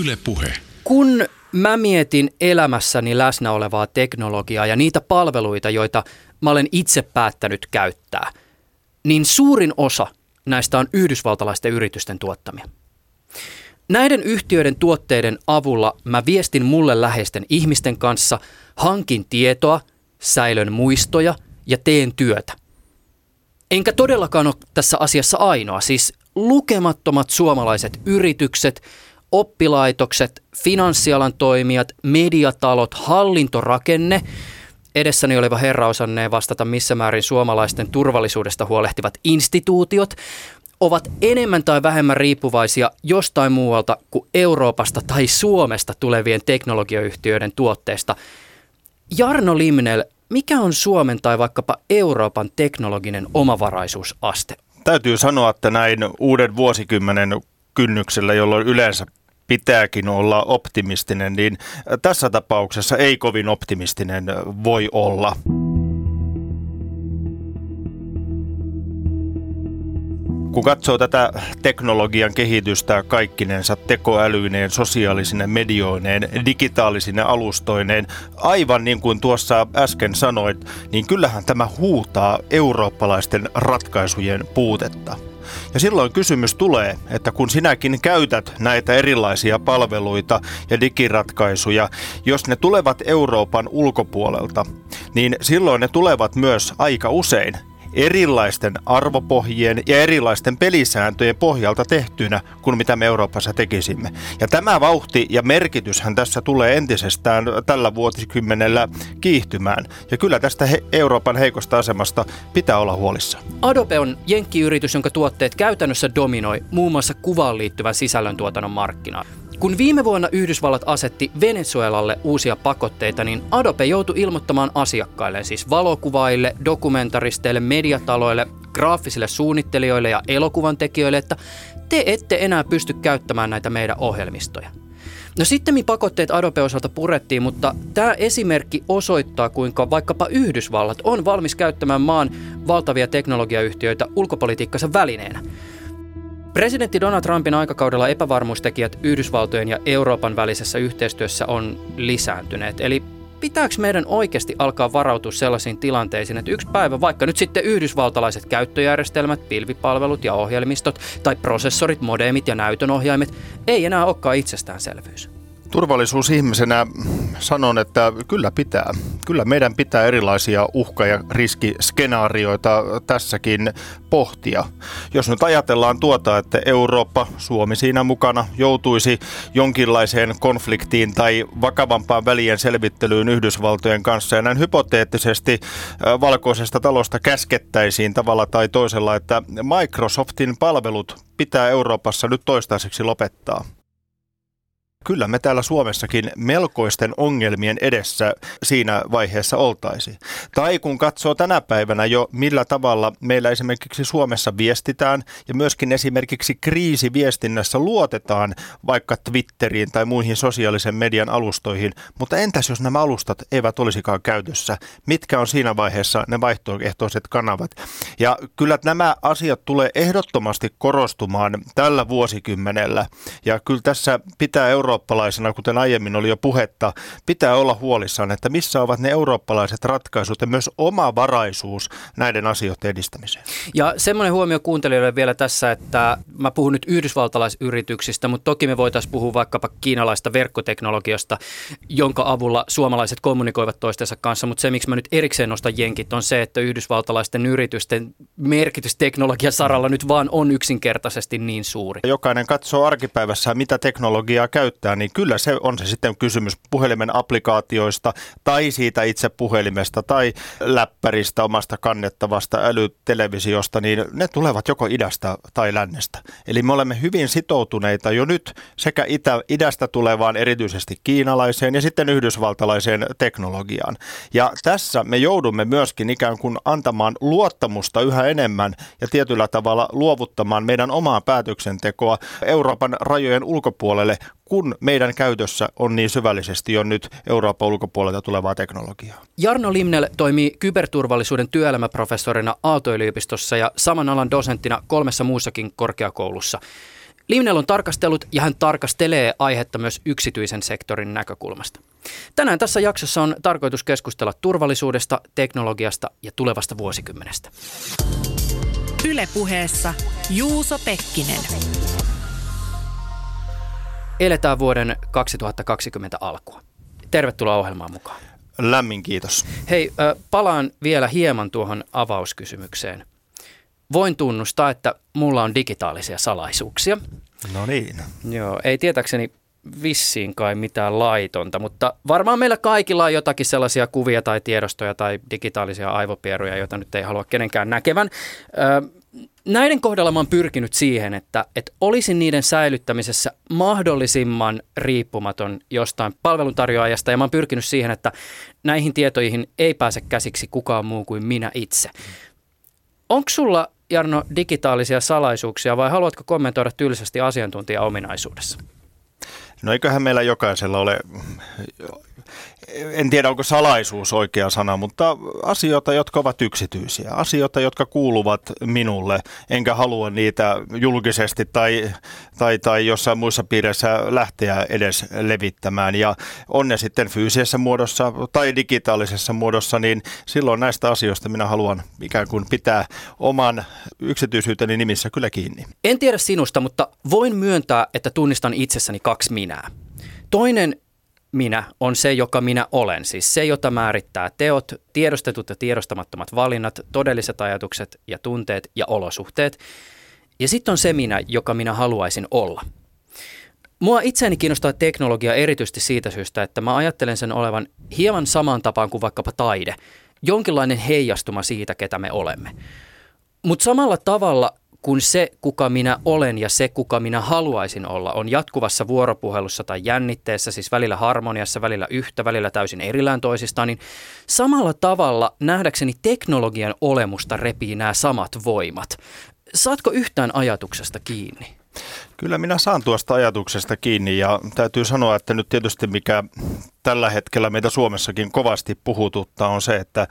Yle Puhe. Kun mä mietin elämässäni läsnä olevaa teknologiaa ja niitä palveluita, joita mä olen itse päättänyt käyttää, niin suurin osa näistä on yhdysvaltalaisten yritysten tuottamia. Näiden yhtiöiden tuotteiden avulla mä viestin mulle läheisten ihmisten kanssa, hankin tietoa, säilön muistoja ja teen työtä. Enkä todellakaan ole tässä asiassa ainoa, siis lukemattomat suomalaiset yritykset, oppilaitokset, finanssialan toimijat, mediatalot, hallintorakenne, edessäni oleva herra osannee vastata missä määrin suomalaisten turvallisuudesta huolehtivat instituutiot, ovat enemmän tai vähemmän riippuvaisia jostain muualta kuin Euroopasta tai Suomesta tulevien teknologiayhtiöiden tuotteista. Jarno Limnel, mikä on Suomen tai vaikkapa Euroopan teknologinen omavaraisuusaste? Täytyy sanoa, että näin uuden vuosikymmenen kynnyksellä, jolloin yleensä pitääkin olla optimistinen, niin tässä tapauksessa ei kovin optimistinen voi olla. Kun katsoo tätä teknologian kehitystä kaikkinensa tekoälyineen, sosiaalisine medioineen, digitaalisine alustoineen, aivan niin kuin tuossa äsken sanoit, niin kyllähän tämä huutaa eurooppalaisten ratkaisujen puutetta. Ja silloin kysymys tulee, että kun sinäkin käytät näitä erilaisia palveluita ja digiratkaisuja, jos ne tulevat Euroopan ulkopuolelta, niin silloin ne tulevat myös aika usein erilaisten arvopohjien ja erilaisten pelisääntöjen pohjalta tehtynä kuin mitä me Euroopassa tekisimme. Ja tämä vauhti ja merkityshän tässä tulee entisestään tällä vuosikymmenellä kiihtymään. Ja kyllä tästä Euroopan heikosta asemasta pitää olla huolissa. Adobe on jenkkiyritys, jonka tuotteet käytännössä dominoi muun muassa kuvaan liittyvän sisällöntuotannon markkinaa. Kun viime vuonna Yhdysvallat asetti Venezuelalle uusia pakotteita, niin Adobe joutui ilmoittamaan asiakkaille, siis valokuvaille, dokumentaristeille, mediataloille, graafisille suunnittelijoille ja elokuvan tekijöille, että te ette enää pysty käyttämään näitä meidän ohjelmistoja. No sitten pakotteet Adobe-osalta purettiin, mutta tämä esimerkki osoittaa, kuinka vaikkapa Yhdysvallat on valmis käyttämään maan valtavia teknologiayhtiöitä ulkopolitiikkansa välineenä. Presidentti Donald Trumpin aikakaudella epävarmuustekijät Yhdysvaltojen ja Euroopan välisessä yhteistyössä on lisääntyneet. Eli pitääkö meidän oikeasti alkaa varautua sellaisiin tilanteisiin, että yksi päivä vaikka nyt sitten yhdysvaltalaiset käyttöjärjestelmät, pilvipalvelut ja ohjelmistot tai prosessorit, modemit ja näytönohjaimet ei enää olekaan itsestäänselvyys? Turvallisuusihmisenä sanon, että kyllä pitää. Kyllä meidän pitää erilaisia uhka- ja riskiskenaarioita tässäkin pohtia. Jos nyt ajatellaan tuota, että Eurooppa, Suomi siinä mukana, joutuisi jonkinlaiseen konfliktiin tai vakavampaan välien selvittelyyn Yhdysvaltojen kanssa ja näin hypoteettisesti valkoisesta talosta käskettäisiin tavalla tai toisella, että Microsoftin palvelut pitää Euroopassa nyt toistaiseksi lopettaa. Kyllä me täällä Suomessakin melkoisten ongelmien edessä siinä vaiheessa oltaisiin. Tai kun katsoo tänä päivänä jo, millä tavalla meillä esimerkiksi Suomessa viestitään ja myöskin esimerkiksi kriisiviestinnässä luotetaan vaikka Twitteriin tai muihin sosiaalisen median alustoihin, mutta entäs jos nämä alustat eivät olisikaan käytössä? Mitkä on siinä vaiheessa ne vaihtoehtoiset kanavat? Ja kyllä nämä asiat tulee ehdottomasti korostumaan tällä vuosikymmenellä. Ja kyllä tässä pitää Euro eurooppalaisena, kuten aiemmin oli jo puhetta, pitää olla huolissaan, että missä ovat ne eurooppalaiset ratkaisut ja myös oma varaisuus näiden asioiden edistämiseen. Ja semmoinen huomio kuuntelijoille vielä tässä, että mä puhun nyt yhdysvaltalaisyrityksistä, mutta toki me voitaisiin puhua vaikkapa kiinalaista verkkoteknologiasta, jonka avulla suomalaiset kommunikoivat toistensa kanssa, mutta se, miksi mä nyt erikseen nostan jenkit, on se, että yhdysvaltalaisten yritysten merkitys teknologiasaralla nyt vaan on yksinkertaisesti niin suuri. Jokainen katsoo arkipäivässä, mitä teknologiaa käyttää käyttää, niin kyllä se on se sitten kysymys puhelimen applikaatioista tai siitä itse puhelimesta tai läppäristä, omasta kannettavasta älytelevisiosta, niin ne tulevat joko idästä tai lännestä. Eli me olemme hyvin sitoutuneita jo nyt sekä itä, idästä tulevaan erityisesti kiinalaiseen ja sitten yhdysvaltalaiseen teknologiaan. Ja tässä me joudumme myöskin ikään kuin antamaan luottamusta yhä enemmän ja tietyllä tavalla luovuttamaan meidän omaa päätöksentekoa Euroopan rajojen ulkopuolelle, kun meidän käytössä on niin syvällisesti jo nyt Euroopan ulkopuolelta tulevaa teknologiaa. Jarno Limnel toimii kyberturvallisuuden työelämäprofessorina Aalto-yliopistossa ja saman alan dosenttina kolmessa muussakin korkeakoulussa. Limnell on tarkastellut ja hän tarkastelee aihetta myös yksityisen sektorin näkökulmasta. Tänään tässä jaksossa on tarkoitus keskustella turvallisuudesta, teknologiasta ja tulevasta vuosikymmenestä. Ylepuheessa Juuso Pekkinen. Eletään vuoden 2020 alkua. Tervetuloa ohjelmaan mukaan. Lämmin kiitos. Hei, palaan vielä hieman tuohon avauskysymykseen. Voin tunnustaa, että mulla on digitaalisia salaisuuksia. No niin. Joo, ei tietäkseni vissiin kai mitään laitonta, mutta varmaan meillä kaikilla on jotakin sellaisia kuvia tai tiedostoja tai digitaalisia aivopieruja, joita nyt ei halua kenenkään näkevän. Näiden kohdalla mä oon pyrkinyt siihen, että, että olisin niiden säilyttämisessä mahdollisimman riippumaton jostain palveluntarjoajasta ja mä oon pyrkinyt siihen, että näihin tietoihin ei pääse käsiksi kukaan muu kuin minä itse. Onko sulla, Jarno, digitaalisia salaisuuksia vai haluatko kommentoida tylsästi asiantuntija-ominaisuudessa? No eiköhän meillä jokaisella ole en tiedä onko salaisuus oikea sana, mutta asioita, jotka ovat yksityisiä, asioita, jotka kuuluvat minulle, enkä halua niitä julkisesti tai, tai, tai jossain muissa piireissä lähteä edes levittämään. Ja on ne sitten fyysisessä muodossa tai digitaalisessa muodossa, niin silloin näistä asioista minä haluan ikään kuin pitää oman yksityisyyteni nimissä kyllä kiinni. En tiedä sinusta, mutta voin myöntää, että tunnistan itsessäni kaksi minää. Toinen minä on se, joka minä olen. Siis se, jota määrittää teot, tiedostetut ja tiedostamattomat valinnat, todelliset ajatukset ja tunteet ja olosuhteet. Ja sitten on se minä, joka minä haluaisin olla. Mua itseäni kiinnostaa teknologia erityisesti siitä syystä, että mä ajattelen sen olevan hieman samaan tapaan kuin vaikkapa taide. Jonkinlainen heijastuma siitä, ketä me olemme. Mutta samalla tavalla kun se, kuka minä olen ja se, kuka minä haluaisin olla, on jatkuvassa vuoropuhelussa tai jännitteessä, siis välillä harmoniassa, välillä yhtä, välillä täysin erillään toisistaan, niin samalla tavalla nähdäkseni teknologian olemusta repii nämä samat voimat. Saatko yhtään ajatuksesta kiinni? Kyllä minä saan tuosta ajatuksesta kiinni ja täytyy sanoa, että nyt tietysti mikä tällä hetkellä meitä Suomessakin kovasti puhututtaa on se, että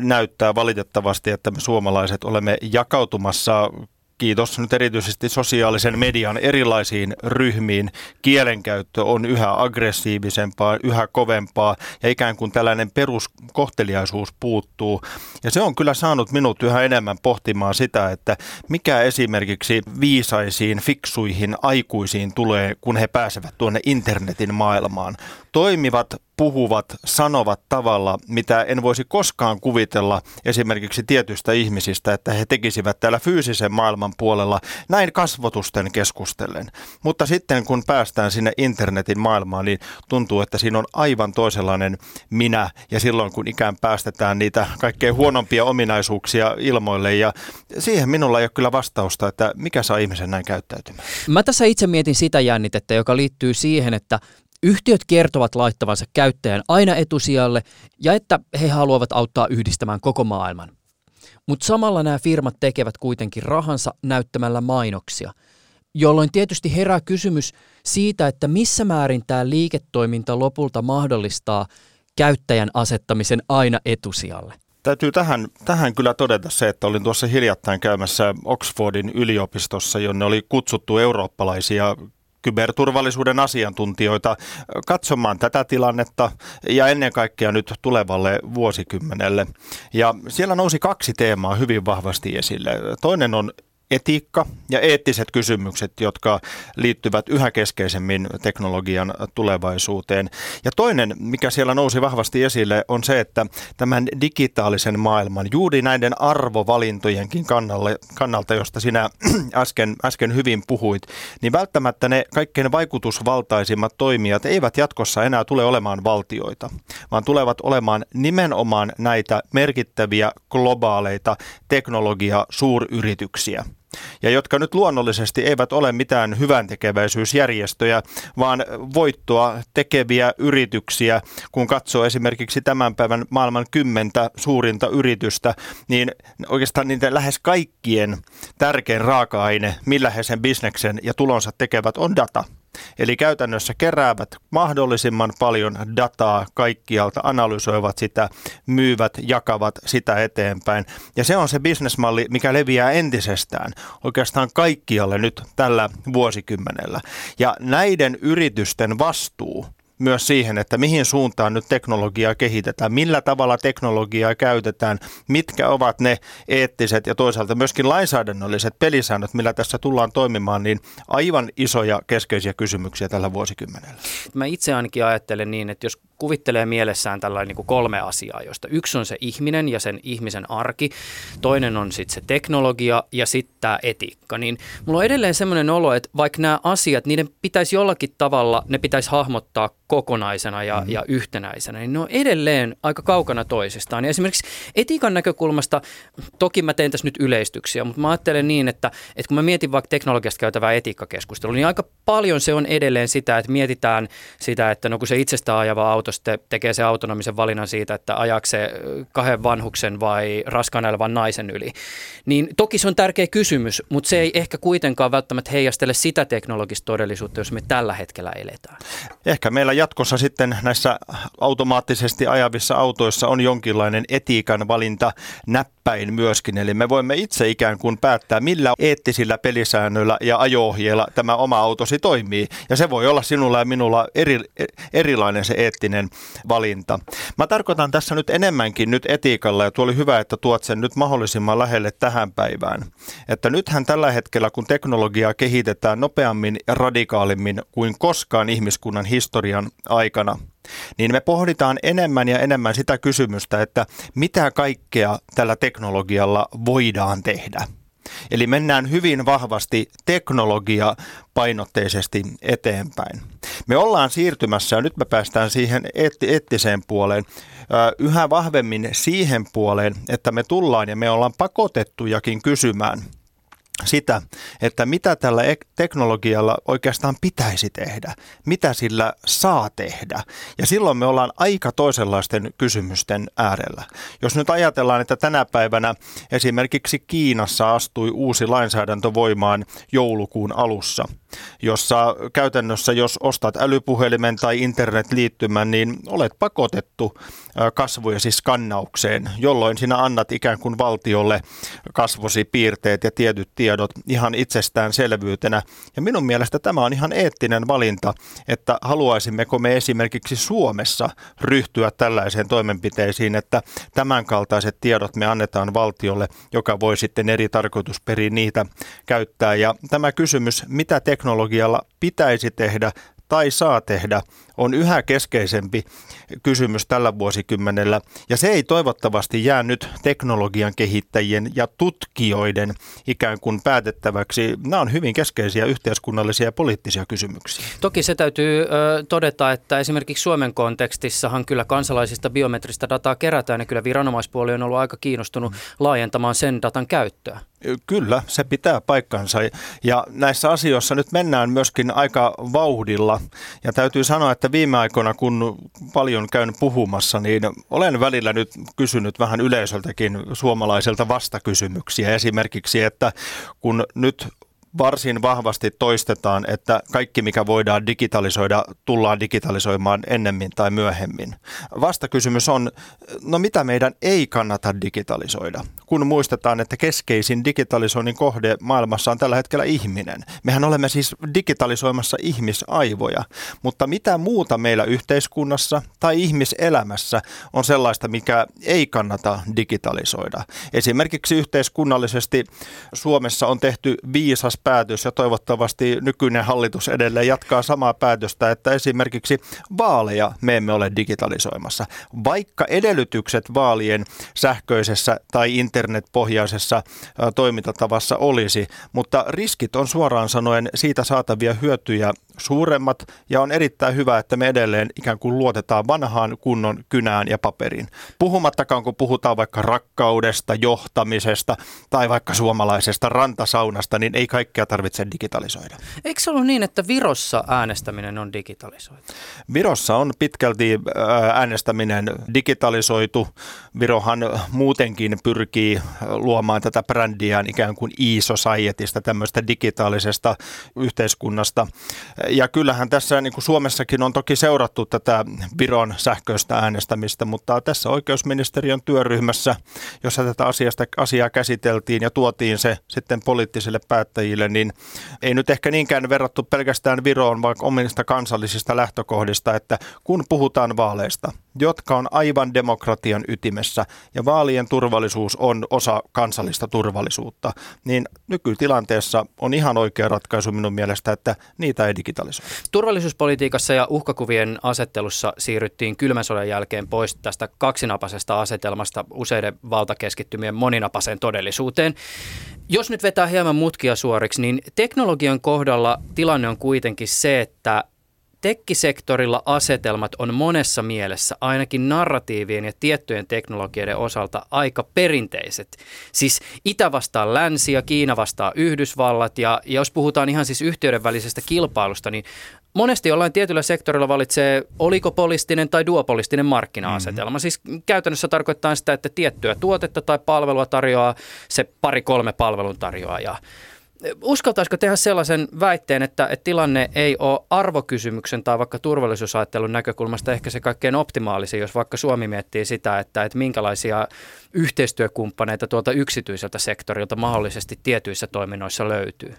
näyttää valitettavasti, että me suomalaiset olemme jakautumassa kiitos nyt erityisesti sosiaalisen median erilaisiin ryhmiin, kielenkäyttö on yhä aggressiivisempaa, yhä kovempaa ja ikään kuin tällainen peruskohteliaisuus puuttuu. Ja se on kyllä saanut minut yhä enemmän pohtimaan sitä, että mikä esimerkiksi viisaisiin, fiksuihin aikuisiin tulee, kun he pääsevät tuonne internetin maailmaan. Toimivat puhuvat, sanovat tavalla, mitä en voisi koskaan kuvitella esimerkiksi tietystä ihmisistä, että he tekisivät täällä fyysisen maailman puolella näin kasvotusten keskustellen. Mutta sitten kun päästään sinne internetin maailmaan, niin tuntuu, että siinä on aivan toisenlainen minä ja silloin kun ikään päästetään niitä kaikkein huonompia ominaisuuksia ilmoille ja siihen minulla ei ole kyllä vastausta, että mikä saa ihmisen näin käyttäytymään. Mä tässä itse mietin sitä jännitettä, joka liittyy siihen, että Yhtiöt kertovat laittavansa käyttäjän aina etusijalle ja että he haluavat auttaa yhdistämään koko maailman. Mutta samalla nämä firmat tekevät kuitenkin rahansa näyttämällä mainoksia, jolloin tietysti herää kysymys siitä, että missä määrin tämä liiketoiminta lopulta mahdollistaa käyttäjän asettamisen aina etusijalle. Täytyy tähän, tähän kyllä todeta se, että olin tuossa hiljattain käymässä Oxfordin yliopistossa, jonne oli kutsuttu eurooppalaisia kyberturvallisuuden asiantuntijoita katsomaan tätä tilannetta ja ennen kaikkea nyt tulevalle vuosikymmenelle. Ja siellä nousi kaksi teemaa hyvin vahvasti esille. Toinen on etiikka ja eettiset kysymykset, jotka liittyvät yhä keskeisemmin teknologian tulevaisuuteen. Ja toinen, mikä siellä nousi vahvasti esille, on se, että tämän digitaalisen maailman, juuri näiden arvovalintojenkin kannalle, kannalta, josta sinä äsken, äsken hyvin puhuit, niin välttämättä ne kaikkein vaikutusvaltaisimmat toimijat eivät jatkossa enää tule olemaan valtioita, vaan tulevat olemaan nimenomaan näitä merkittäviä globaaleita teknologia suuryrityksiä ja jotka nyt luonnollisesti eivät ole mitään hyvän tekeväisyysjärjestöjä, vaan voittoa tekeviä yrityksiä. Kun katsoo esimerkiksi tämän päivän maailman kymmentä suurinta yritystä, niin oikeastaan niiden lähes kaikkien tärkein raaka-aine, millä he sen bisneksen ja tulonsa tekevät, on data. Eli käytännössä keräävät mahdollisimman paljon dataa kaikkialta, analysoivat sitä, myyvät, jakavat sitä eteenpäin. Ja se on se bisnesmalli, mikä leviää entisestään oikeastaan kaikkialle nyt tällä vuosikymmenellä. Ja näiden yritysten vastuu myös siihen, että mihin suuntaan nyt teknologiaa kehitetään, millä tavalla teknologiaa käytetään, mitkä ovat ne eettiset ja toisaalta myöskin lainsäädännölliset pelisäännöt, millä tässä tullaan toimimaan, niin aivan isoja keskeisiä kysymyksiä tällä vuosikymmenellä. Mä itse ainakin ajattelen niin, että jos kuvittelee mielessään tällainen niin kuin kolme asiaa, joista yksi on se ihminen ja sen ihmisen arki, toinen on sitten se teknologia ja sitten tämä etiikka. Niin mulla on edelleen semmoinen olo, että vaikka nämä asiat, niiden pitäisi jollakin tavalla, ne pitäisi hahmottaa kokonaisena ja, mm. ja yhtenäisenä, niin ne on edelleen aika kaukana toisistaan. Ja esimerkiksi etiikan näkökulmasta, toki mä teen tässä nyt yleistyksiä, mutta mä ajattelen niin, että, että kun mä mietin vaikka teknologiasta käytävää etiikkakeskustelua, niin aika paljon se on edelleen sitä, että mietitään sitä, että no kun se itsestä ajava auto sitten tekee se autonomisen valinnan siitä, että ajaako se kahden vanhuksen vai raskaana elävän naisen yli, niin toki se on tärkeä kysymys, mutta se ei ehkä kuitenkaan välttämättä heijastele sitä teknologista todellisuutta, jos me tällä hetkellä eletään. Ehkä meillä jatkossa sitten näissä automaattisesti ajavissa autoissa on jonkinlainen etiikan valinta näppäin myöskin. Eli me voimme itse ikään kuin päättää, millä eettisillä pelisäännöillä ja ajo tämä oma autosi toimii. Ja se voi olla sinulla ja minulla eri, erilainen se eettinen valinta. Mä tarkoitan tässä nyt enemmänkin nyt etiikalla, ja tuo oli hyvä, että tuot sen nyt mahdollisimman lähelle tähän päivään. Että nythän tällä hetkellä, kun teknologiaa kehitetään nopeammin ja radikaalimmin kuin koskaan ihmiskunnan historian aikana, niin me pohditaan enemmän ja enemmän sitä kysymystä, että mitä kaikkea tällä teknologialla voidaan tehdä. Eli mennään hyvin vahvasti teknologia painotteisesti eteenpäin. Me ollaan siirtymässä, ja nyt me päästään siihen eettiseen puoleen, yhä vahvemmin siihen puoleen, että me tullaan ja me ollaan pakotettujakin kysymään – sitä, että mitä tällä teknologialla oikeastaan pitäisi tehdä, mitä sillä saa tehdä. Ja silloin me ollaan aika toisenlaisten kysymysten äärellä. Jos nyt ajatellaan, että tänä päivänä esimerkiksi Kiinassa astui uusi lainsäädäntö voimaan joulukuun alussa – jossa käytännössä jos ostat älypuhelimen tai internetliittymän, niin olet pakotettu kasvojesi skannaukseen, jolloin sinä annat ikään kuin valtiolle kasvosi piirteet ja tietyt tiedot ihan itsestäänselvyytenä. Ja minun mielestä tämä on ihan eettinen valinta, että haluaisimmeko me esimerkiksi Suomessa ryhtyä tällaiseen toimenpiteisiin, että tämänkaltaiset tiedot me annetaan valtiolle, joka voi sitten eri tarkoitusperiin niitä käyttää. Ja tämä kysymys, mitä teknologia teknologialla pitäisi tehdä tai saa tehdä, on yhä keskeisempi kysymys tällä vuosikymmenellä. Ja se ei toivottavasti jää nyt teknologian kehittäjien ja tutkijoiden ikään kuin päätettäväksi. Nämä on hyvin keskeisiä yhteiskunnallisia ja poliittisia kysymyksiä. Toki se täytyy ö, todeta, että esimerkiksi Suomen kontekstissahan kyllä kansalaisista biometristä dataa kerätään ja kyllä viranomaispuoli on ollut aika kiinnostunut laajentamaan sen datan käyttöä. Kyllä, se pitää paikkansa. Ja näissä asioissa nyt mennään myöskin aika vauhdilla. Ja täytyy sanoa, että viime aikoina, kun paljon käyn puhumassa, niin olen välillä nyt kysynyt vähän yleisöltäkin suomalaiselta vastakysymyksiä. Esimerkiksi, että kun nyt varsin vahvasti toistetaan, että kaikki mikä voidaan digitalisoida, tullaan digitalisoimaan ennemmin tai myöhemmin. Vastakysymys on, no mitä meidän ei kannata digitalisoida, kun muistetaan, että keskeisin digitalisoinnin kohde maailmassa on tällä hetkellä ihminen. Mehän olemme siis digitalisoimassa ihmisaivoja, mutta mitä muuta meillä yhteiskunnassa tai ihmiselämässä on sellaista, mikä ei kannata digitalisoida. Esimerkiksi yhteiskunnallisesti Suomessa on tehty viisas päätös ja toivottavasti nykyinen hallitus edelleen jatkaa samaa päätöstä, että esimerkiksi vaaleja me emme ole digitalisoimassa. Vaikka edellytykset vaalien sähköisessä tai internetpohjaisessa toimintatavassa olisi, mutta riskit on suoraan sanoen siitä saatavia hyötyjä suuremmat ja on erittäin hyvä, että me edelleen ikään kuin luotetaan vanhaan kunnon kynään ja paperiin. Puhumattakaan, kun puhutaan vaikka rakkaudesta, johtamisesta tai vaikka suomalaisesta rantasaunasta, niin ei kaikkea tarvitse digitalisoida. Eikö se ollut niin, että Virossa äänestäminen on digitalisoitu? Virossa on pitkälti äänestäminen digitalisoitu. Virohan muutenkin pyrkii luomaan tätä brändiään ikään kuin e-societystä, tämmöistä digitaalisesta yhteiskunnasta Ja kyllähän tässä niin kuin Suomessakin on toki seurattu tätä Viron sähköistä äänestämistä, mutta tässä oikeusministeriön työryhmässä, jossa tätä asiasta, asiaa käsiteltiin ja tuotiin se sitten poliittisille päättäjille, niin ei nyt ehkä niinkään verrattu pelkästään Viroon, vaan omista kansallisista lähtökohdista, että kun puhutaan vaaleista, jotka on aivan demokratian ytimessä ja vaalien turvallisuus on osa kansallista turvallisuutta, niin nykytilanteessa on ihan oikea ratkaisu minun mielestä, että niitä ei digitalisoida. Turvallisuuspolitiikassa ja uhkakuvien asettelussa siirryttiin kylmän sodan jälkeen pois tästä kaksinapasesta asetelmasta useiden valtakeskittymien moninapaseen todellisuuteen. Jos nyt vetää hieman mutkia suoriksi, niin teknologian kohdalla tilanne on kuitenkin se, että tekkisektorilla asetelmat on monessa mielessä, ainakin narratiivien ja tiettyjen teknologioiden osalta, aika perinteiset. Siis Itä vastaa länsi ja Kiina vastaa Yhdysvallat ja, ja jos puhutaan ihan siis yhteyden välisestä kilpailusta, niin monesti jollain tietyllä sektorilla valitsee oligopolistinen tai duopolistinen markkina-asetelma. Mm-hmm. Siis käytännössä tarkoittaa sitä, että tiettyä tuotetta tai palvelua tarjoaa se pari-kolme palveluntarjoajaa. Uskaltaisiko tehdä sellaisen väitteen, että, että tilanne ei ole arvokysymyksen tai vaikka turvallisuusajattelun näkökulmasta ehkä se kaikkein optimaalisin, jos vaikka Suomi miettii sitä, että, että minkälaisia yhteistyökumppaneita tuolta yksityiseltä sektorilta mahdollisesti tietyissä toiminnoissa löytyy?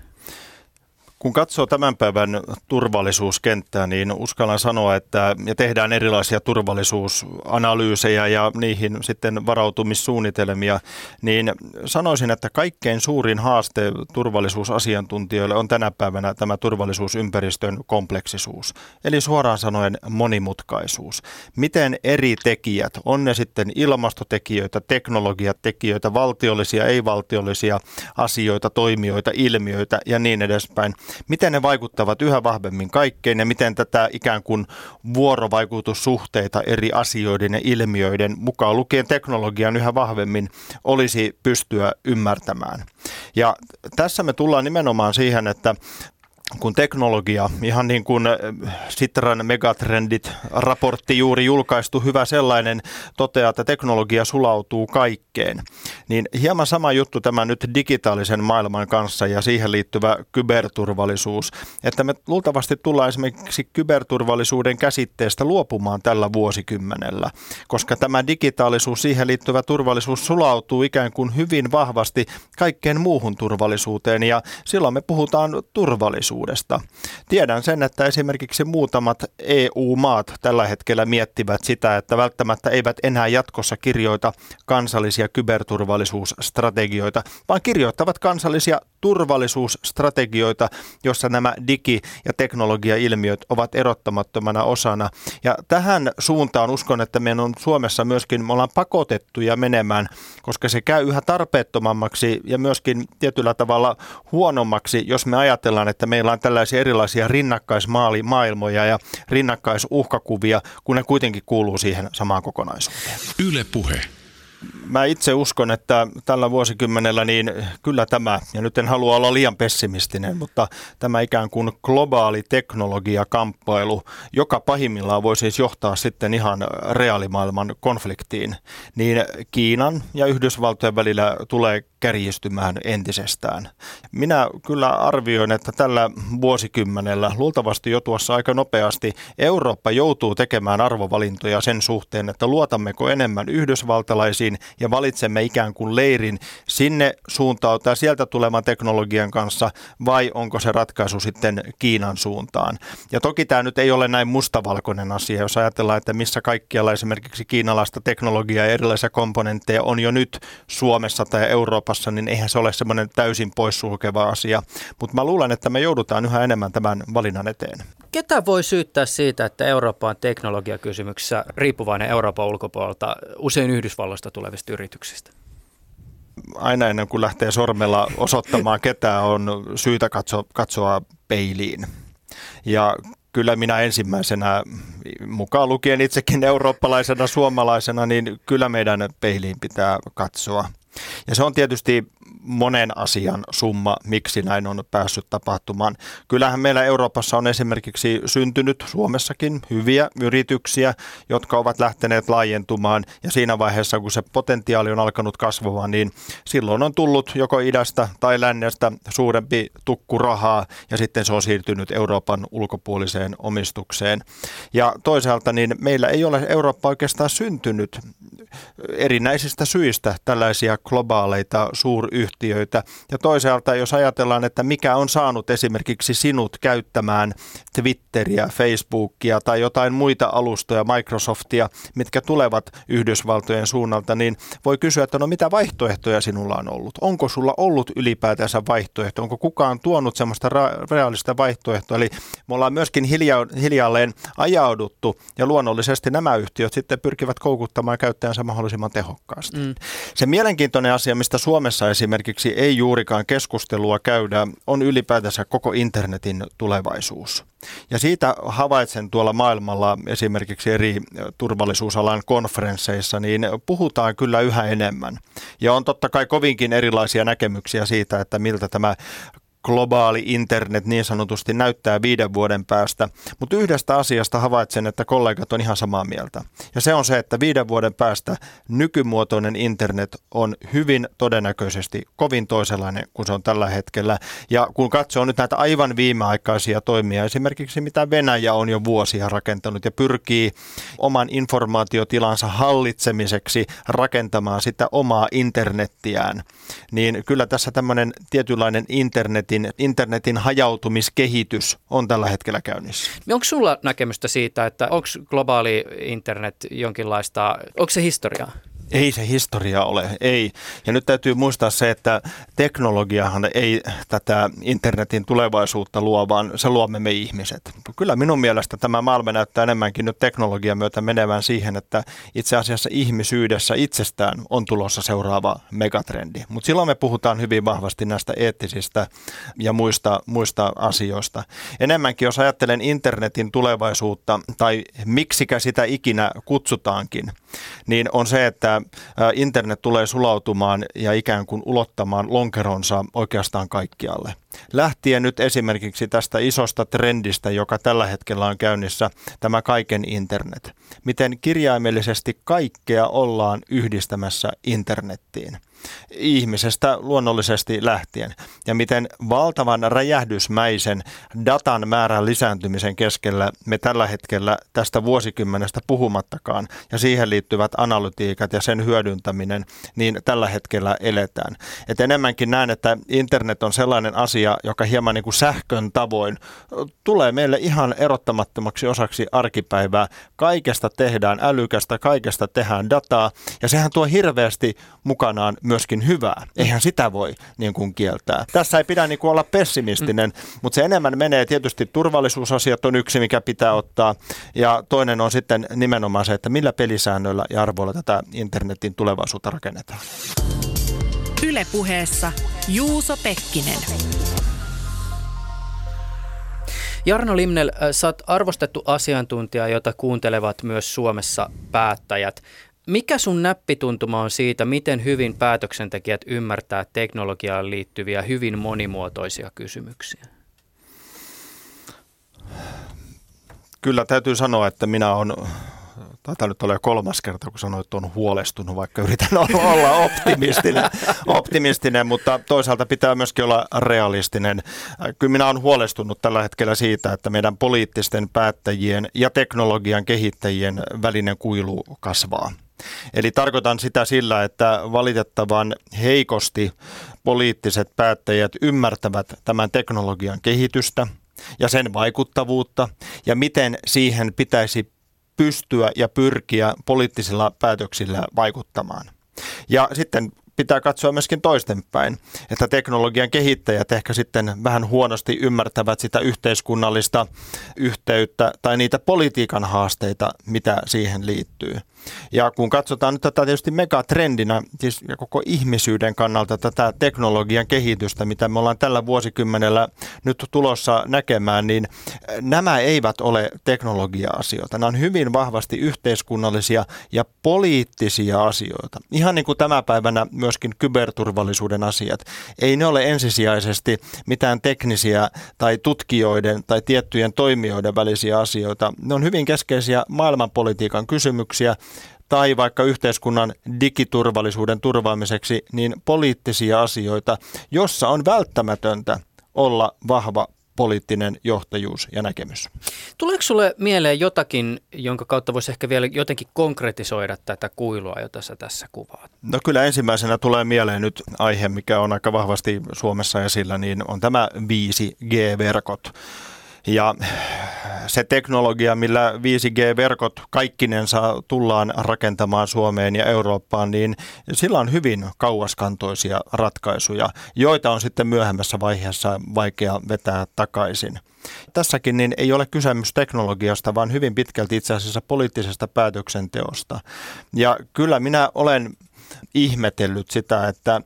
Kun katsoo tämän päivän turvallisuuskenttää, niin uskallan sanoa, että ja tehdään erilaisia turvallisuusanalyysejä ja niihin sitten varautumissuunnitelmia, niin sanoisin, että kaikkein suurin haaste turvallisuusasiantuntijoille on tänä päivänä tämä turvallisuusympäristön kompleksisuus. Eli suoraan sanoen monimutkaisuus. Miten eri tekijät, on ne sitten ilmastotekijöitä, teknologiatekijöitä, valtiollisia, ei-valtiollisia asioita, toimijoita, ilmiöitä ja niin edespäin – miten ne vaikuttavat yhä vahvemmin kaikkeen ja miten tätä ikään kuin vuorovaikutussuhteita eri asioiden ja ilmiöiden mukaan lukien teknologian yhä vahvemmin olisi pystyä ymmärtämään. Ja tässä me tullaan nimenomaan siihen, että kun teknologia, ihan niin kuin äh, Sitran megatrendit raportti juuri julkaistu, hyvä sellainen, toteaa, että teknologia sulautuu kaikkeen. Niin hieman sama juttu tämä nyt digitaalisen maailman kanssa ja siihen liittyvä kyberturvallisuus, että me luultavasti tullaan esimerkiksi kyberturvallisuuden käsitteestä luopumaan tällä vuosikymmenellä, koska tämä digitaalisuus, siihen liittyvä turvallisuus sulautuu ikään kuin hyvin vahvasti kaikkeen muuhun turvallisuuteen ja silloin me puhutaan turvallisuudesta tulevaisuudesta. Tiedän sen, että esimerkiksi muutamat EU-maat tällä hetkellä miettivät sitä, että välttämättä eivät enää jatkossa kirjoita kansallisia kyberturvallisuusstrategioita, vaan kirjoittavat kansallisia turvallisuusstrategioita, jossa nämä digi- ja teknologiailmiöt ovat erottamattomana osana. Ja tähän suuntaan uskon, että meidän on Suomessa myöskin, me ollaan pakotettuja menemään, koska se käy yhä tarpeettomammaksi ja myöskin tietyllä tavalla huonommaksi, jos me ajatellaan, että meillä on tällaisia erilaisia rinnakkaismaailmoja ja rinnakkaisuhkakuvia, kun ne kuitenkin kuuluu siihen samaan kokonaisuuteen. Yle puhe mä itse uskon, että tällä vuosikymmenellä niin kyllä tämä, ja nyt en halua olla liian pessimistinen, mutta tämä ikään kuin globaali teknologiakamppailu, joka pahimmillaan voi siis johtaa sitten ihan reaalimaailman konfliktiin, niin Kiinan ja Yhdysvaltojen välillä tulee kärjistymään entisestään. Minä kyllä arvioin, että tällä vuosikymmenellä, luultavasti jo tuossa aika nopeasti, Eurooppa joutuu tekemään arvovalintoja sen suhteen, että luotammeko enemmän yhdysvaltalaisiin ja valitsemme ikään kuin leirin sinne suuntautua sieltä tulevan teknologian kanssa vai onko se ratkaisu sitten Kiinan suuntaan. Ja toki tämä nyt ei ole näin mustavalkoinen asia, jos ajatellaan, että missä kaikkialla esimerkiksi kiinalaista teknologiaa ja erilaisia komponentteja on jo nyt Suomessa tai Euroopassa, niin eihän se ole semmoinen täysin poissulkeva asia. Mutta mä luulen, että me joudutaan yhä enemmän tämän valinnan eteen. Ketä voi syyttää siitä, että Eurooppa on teknologiakysymyksissä riippuvainen Euroopan ulkopuolelta usein Yhdysvalloista tulevista yrityksistä? Aina ennen kuin lähtee sormella osoittamaan ketään, on syytä katsoa, katsoa peiliin. Ja kyllä minä ensimmäisenä, mukaan lukien itsekin eurooppalaisena, suomalaisena, niin kyllä meidän peiliin pitää katsoa. Ja se on tietysti monen asian summa, miksi näin on päässyt tapahtumaan. Kyllähän meillä Euroopassa on esimerkiksi syntynyt Suomessakin hyviä yrityksiä, jotka ovat lähteneet laajentumaan ja siinä vaiheessa, kun se potentiaali on alkanut kasvamaan, niin silloin on tullut joko idästä tai lännestä suurempi tukku rahaa ja sitten se on siirtynyt Euroopan ulkopuoliseen omistukseen. Ja toisaalta niin meillä ei ole Eurooppa oikeastaan syntynyt erinäisistä syistä tällaisia globaaleita suuryhtiöitä. Ja toisaalta jos ajatellaan, että mikä on saanut esimerkiksi sinut käyttämään Twitteriä, Facebookia tai jotain muita alustoja, Microsoftia, mitkä tulevat Yhdysvaltojen suunnalta, niin voi kysyä, että no mitä vaihtoehtoja sinulla on ollut? Onko sulla ollut ylipäätänsä vaihtoehto? Onko kukaan tuonut semmoista reaalista vaihtoehtoa? Eli me ollaan myöskin hilja- hiljalleen ajauduttu ja luonnollisesti nämä yhtiöt sitten pyrkivät koukuttamaan käyttäjänsä mahdollisimman tehokkaasti. Mm. Se mielenkiintoinen asia, mistä Suomessa esimerkiksi ei juurikaan keskustelua käydä, on ylipäätänsä koko internetin tulevaisuus. Ja siitä havaitsen tuolla maailmalla esimerkiksi eri turvallisuusalan konferensseissa, niin puhutaan kyllä yhä enemmän. Ja on totta kai kovinkin erilaisia näkemyksiä siitä, että miltä tämä globaali internet niin sanotusti näyttää viiden vuoden päästä. Mutta yhdestä asiasta havaitsen, että kollegat on ihan samaa mieltä. Ja se on se, että viiden vuoden päästä nykymuotoinen internet on hyvin todennäköisesti kovin toisenlainen kuin se on tällä hetkellä. Ja kun katsoo nyt näitä aivan viimeaikaisia toimia, esimerkiksi mitä Venäjä on jo vuosia rakentanut ja pyrkii oman informaatiotilansa hallitsemiseksi rakentamaan sitä omaa internettiään, niin kyllä tässä tämmöinen tietynlainen internetin internetin, internetin hajautumiskehitys on tällä hetkellä käynnissä. Onko sulla näkemystä siitä, että onko globaali internet jonkinlaista, onko se historiaa? Ei se historia ole, ei. Ja nyt täytyy muistaa se, että teknologiahan ei tätä internetin tulevaisuutta luo, vaan se luomme me ihmiset. Kyllä minun mielestä tämä maailma näyttää enemmänkin nyt teknologian myötä menevän siihen, että itse asiassa ihmisyydessä itsestään on tulossa seuraava megatrendi. Mutta silloin me puhutaan hyvin vahvasti näistä eettisistä ja muista, muista asioista. Enemmänkin jos ajattelen internetin tulevaisuutta tai miksikä sitä ikinä kutsutaankin, niin on se, että internet tulee sulautumaan ja ikään kuin ulottamaan lonkeronsa oikeastaan kaikkialle. Lähtien nyt esimerkiksi tästä isosta trendistä, joka tällä hetkellä on käynnissä, tämä kaiken internet. Miten kirjaimellisesti kaikkea ollaan yhdistämässä internettiin ihmisestä luonnollisesti lähtien. Ja miten valtavan räjähdysmäisen datan määrän lisääntymisen keskellä me tällä hetkellä tästä vuosikymmenestä puhumattakaan ja siihen liittyvät analytiikat ja sen hyödyntäminen, niin tällä hetkellä eletään. Et enemmänkin näen, että internet on sellainen asia, joka hieman niin kuin sähkön tavoin tulee meille ihan erottamattomaksi osaksi arkipäivää. Kaikesta tehdään älykästä, kaikesta tehdään dataa ja sehän tuo hirveästi mukanaan myöskin hyvää. Eihän sitä voi niin kuin kieltää. Tässä ei pidä niin kuin olla pessimistinen, mm. mutta se enemmän menee tietysti turvallisuusasiat on yksi, mikä pitää ottaa. Ja toinen on sitten nimenomaan se, että millä pelisäännöillä ja arvoilla tätä internetin tulevaisuutta rakennetaan. Ylepuheessa Juuso Pekkinen. Jarno Limnel, sä oot arvostettu asiantuntija, jota kuuntelevat myös Suomessa päättäjät. Mikä sun näppituntuma on siitä, miten hyvin päätöksentekijät ymmärtää teknologiaan liittyviä hyvin monimuotoisia kysymyksiä? Kyllä täytyy sanoa, että minä olen Taitaa nyt olla kolmas kerta, kun sanoit, että on huolestunut, vaikka yritän olla optimistinen, optimistinen, mutta toisaalta pitää myöskin olla realistinen. Kyllä minä olen huolestunut tällä hetkellä siitä, että meidän poliittisten päättäjien ja teknologian kehittäjien välinen kuilu kasvaa. Eli tarkoitan sitä sillä, että valitettavan heikosti poliittiset päättäjät ymmärtävät tämän teknologian kehitystä ja sen vaikuttavuutta ja miten siihen pitäisi pystyä ja pyrkiä poliittisilla päätöksillä vaikuttamaan. Ja sitten pitää katsoa myöskin toistenpäin, että teknologian kehittäjät ehkä sitten vähän huonosti ymmärtävät sitä yhteiskunnallista yhteyttä tai niitä politiikan haasteita, mitä siihen liittyy. Ja kun katsotaan nyt tätä tietysti megatrendinä, siis koko ihmisyyden kannalta tätä teknologian kehitystä, mitä me ollaan tällä vuosikymmenellä nyt tulossa näkemään, niin nämä eivät ole teknologia-asioita. Nämä on hyvin vahvasti yhteiskunnallisia ja poliittisia asioita. Ihan niin kuin tämä päivänä myös myöskin kyberturvallisuuden asiat. Ei ne ole ensisijaisesti mitään teknisiä tai tutkijoiden tai tiettyjen toimijoiden välisiä asioita. Ne on hyvin keskeisiä maailmanpolitiikan kysymyksiä, tai vaikka yhteiskunnan digiturvallisuuden turvaamiseksi, niin poliittisia asioita, jossa on välttämätöntä olla vahva poliittinen johtajuus ja näkemys. Tuleeko sulle mieleen jotakin, jonka kautta voisi ehkä vielä jotenkin konkretisoida tätä kuilua, jota sä tässä kuvaat? No kyllä ensimmäisenä tulee mieleen nyt aihe, mikä on aika vahvasti Suomessa esillä, niin on tämä 5G-verkot. Ja se teknologia, millä 5G-verkot kaikkinensa tullaan rakentamaan Suomeen ja Eurooppaan, niin sillä on hyvin kauaskantoisia ratkaisuja, joita on sitten myöhemmässä vaiheessa vaikea vetää takaisin. Tässäkin niin ei ole kysymys teknologiasta, vaan hyvin pitkälti itse asiassa poliittisesta päätöksenteosta. Ja kyllä minä olen ihmetellyt sitä, että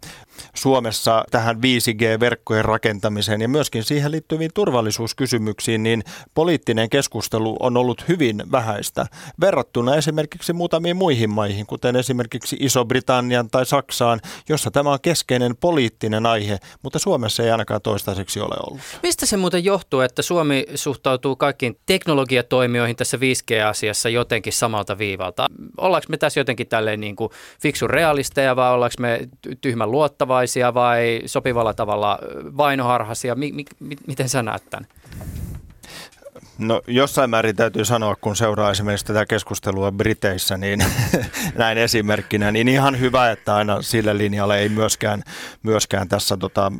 Suomessa tähän 5G-verkkojen rakentamiseen ja myöskin siihen liittyviin turvallisuuskysymyksiin, niin poliittinen keskustelu on ollut hyvin vähäistä verrattuna esimerkiksi muutamiin muihin maihin, kuten esimerkiksi Iso-Britannian tai Saksaan, jossa tämä on keskeinen poliittinen aihe, mutta Suomessa ei ainakaan toistaiseksi ole ollut. Mistä se muuten johtuu, että Suomi suhtautuu kaikkiin teknologiatoimijoihin tässä 5G-asiassa jotenkin samalta viivalta? Ollaanko me tässä jotenkin tälleen niin kuin fiksun realisteja vai ollaanko me tyhmän luottava? Luottavaisia vai sopivalla tavalla vainoharhaisia? Mi- mi- miten sä näet tämän? No jossain määrin täytyy sanoa, kun seuraa esimerkiksi tätä keskustelua Briteissä, niin näin esimerkkinä, niin ihan hyvä, että aina sille linjalle ei myöskään, myöskään tässä tota,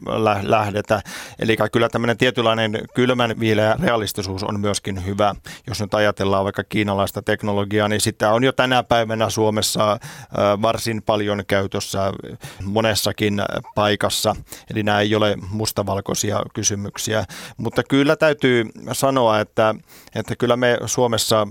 lähdetä. Eli kyllä tämmöinen tietynlainen kylmän viileä realistisuus on myöskin hyvä. Jos nyt ajatellaan vaikka kiinalaista teknologiaa, niin sitä on jo tänä päivänä Suomessa varsin paljon käytössä monessakin paikassa. Eli nämä ei ole mustavalkoisia kysymyksiä. Mutta kyllä täytyy sanoa, että että, kyllä me Suomessa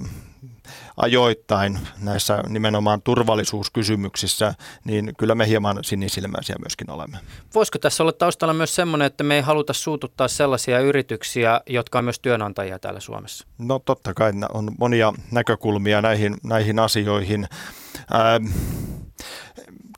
ajoittain näissä nimenomaan turvallisuuskysymyksissä, niin kyllä me hieman sinisilmäisiä myöskin olemme. Voisiko tässä olla taustalla myös semmoinen, että me ei haluta suututtaa sellaisia yrityksiä, jotka on myös työnantajia täällä Suomessa? No totta kai on monia näkökulmia näihin, näihin asioihin. Ää,